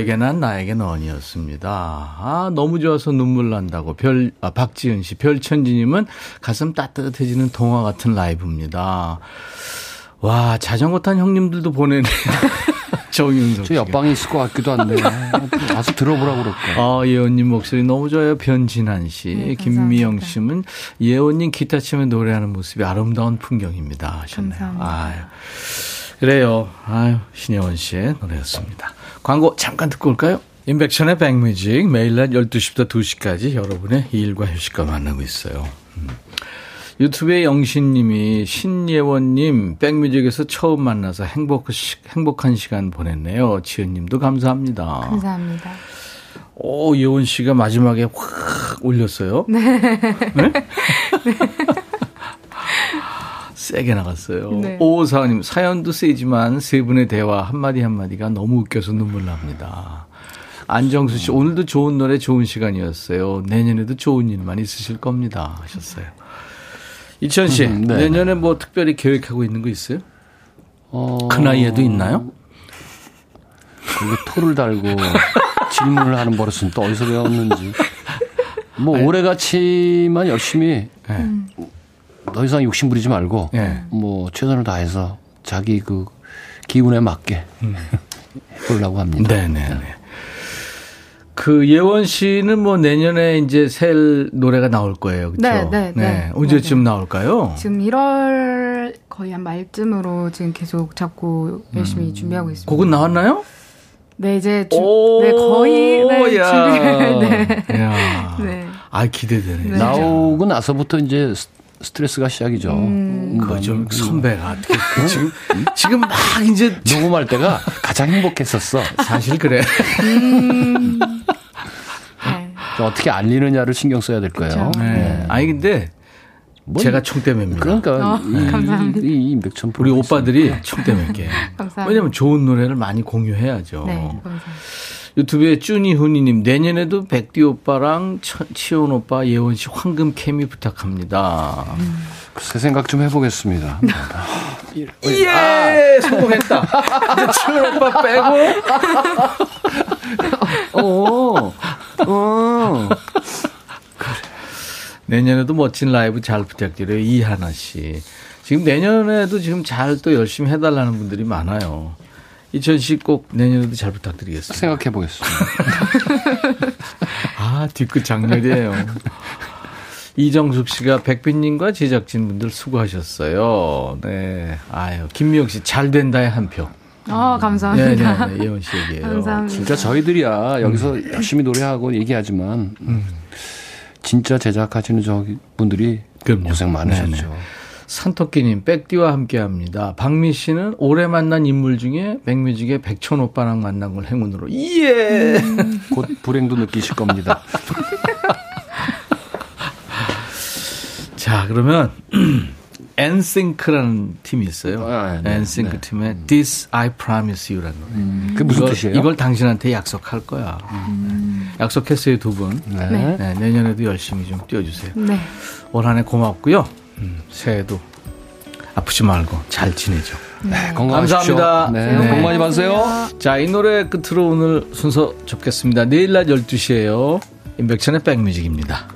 너에게 난 나에게 넌이었습니다. 아 너무 좋아서 눈물 난다고 별 아, 박지은 씨 별천지님은 가슴 따뜻해지는 동화 같은 라이브입니다. 와 자전거 탄 형님들도 보내네. [laughs] 정윤석 저. 옆방에 있을 것 같기도 한데 [laughs] 와서 들어보라고 그럴까. 아, 예원님 목소리 너무 좋아요. 변진한 씨. 네, 김미영 감사합니다. 씨는 예원님 기타 치며 노래하는 모습이 아름다운 풍경입니다. 하셨네요. 감사합니다. 아유. 그래요. 아유, 신예원 씨의 노래였습니다. 광고 잠깐 듣고 올까요? 인백션의 백뮤직 매일 낮 12시부터 2시까지 여러분의 일과 휴식과 만나고 있어요. 음. 유튜브에 영신님이 신예원님 백뮤직에서 처음 만나서 행복, 행복한 시간 보냈네요. 지은님도 감사합니다. 감사합니다. 오, 예원 씨가 마지막에 확 올렸어요. 네. [laughs] 세게 나갔어요. 네. 오사님 사연도 세지만 세 분의 대화 한마디 한마디가 너무 웃겨서 눈물 납니다. 안정수 씨, 오늘도 좋은 노래 좋은 시간이었어요. 내년에도 좋은 일만 있으실 겁니다. 하셨어요. 이천 씨, 음, 네. 내년에 뭐 특별히 계획하고 있는 거 있어요? 어, 그 나이에도 있나요? 그게 토를 달고 [laughs] 질문을 하는 버릇은 또 어디서 배웠는지. 뭐 올해 같이만 열심히 네. 더 이상 욕심 부리지 말고 네. 뭐 최선을 다해서 자기 그 기운에 맞게 [laughs] 해보려고 합니다. 네네 네. 그 예원 씨는 뭐 내년에 이제 새 노래가 나올 거예요. 그렇죠? 네, 네, 네. 언제쯤 나올까요? 지금 1월 거의 한 말쯤으로 지금 계속 잡고 열심히 준비하고 있습니다. 곡은 나왔나요? 네, 이제 주, 오, 네, 거의 네, 야. 준비. [laughs] 네. 야. 네. 아, 기대되네. 네. 나오고 나서부터 이제 스- 스트레스가 시작이죠. 음, 그거 좀 선배가 어떻게 그 지금 지금 막 이제 녹음할 때가 가장 행복했었어. 사실 그래. 네. 좀 어떻게 알리느냐를 신경 써야 될 거예요. 그쵸. 네. 아니 근데 뭐 제가 총대매입니다. 그러니까 어, 이, 감사합니다. 이, 이 임백천 우리 오빠들이 총대매게. [laughs] 감사합니다. 왜냐면 좋은 노래를 많이 공유해야죠. 네, 감사합니다. 유튜브에 쭈니 훈이님 내년에도 백디 오빠랑 천- 치온 오빠 예원 씨 황금 케미 부탁합니다. 새 생각 좀 해보겠습니다. 예 성공했다. 근데 치온 오빠 빼고. [laughs] 어. 어. 내년에도 멋진 라이브 잘 부탁드려요 이하나 씨. 지금 내년에도 지금 잘 또 열심히 해달라는 분들이 많아요. 이천 씨 꼭 내년에도 잘 부탁드리겠습니다. 생각해 보겠습니다. [laughs] 아, 뒤끝 장렬이에요. 이정숙 씨가 백빈님과 제작진분들 수고하셨어요. 네. 아유, 김미영 씨, 잘 된다의 한 표. 어, 네, 감사합니다. 네, 네. 예원 씨 얘기예요. 감사합니다. 진짜 저희들이야 여기서 열심히 노래하고 얘기하지만 진짜 제작하시는 저 분들이 그럼요. 고생 많으셨죠. 네네. 산토끼님, 백디와 함께 합니다. 박미 씨는 올해 만난 인물 중에 백뮤직의 백천 오빠랑 만난 걸 행운으로. 예! [laughs] 곧 불행도 느끼실 겁니다. [laughs] 자, 그러면, [clears throat] 엔싱크라는 팀이 있어요. 아, 네, 엔싱크 네. 팀의 This I Promise You라는 노래. 그게 무슨 이걸, 뜻이에요? 이걸 당신한테 약속할 거야. 약속했어요, 두 분. 네. 네, 내년에도 열심히 좀 뛰어주세요. 네. 올한해 고맙고요. 음, 새해도 아프지 말고 잘 지내죠. 네, 건강하십시오. 감사합니다. 네, 네. 복 많이 받으세요. 자, 이 노래 끝으로 오늘 순서 접겠습니다. 내일 낮 12시에요. 임백천의 백뮤직입니다.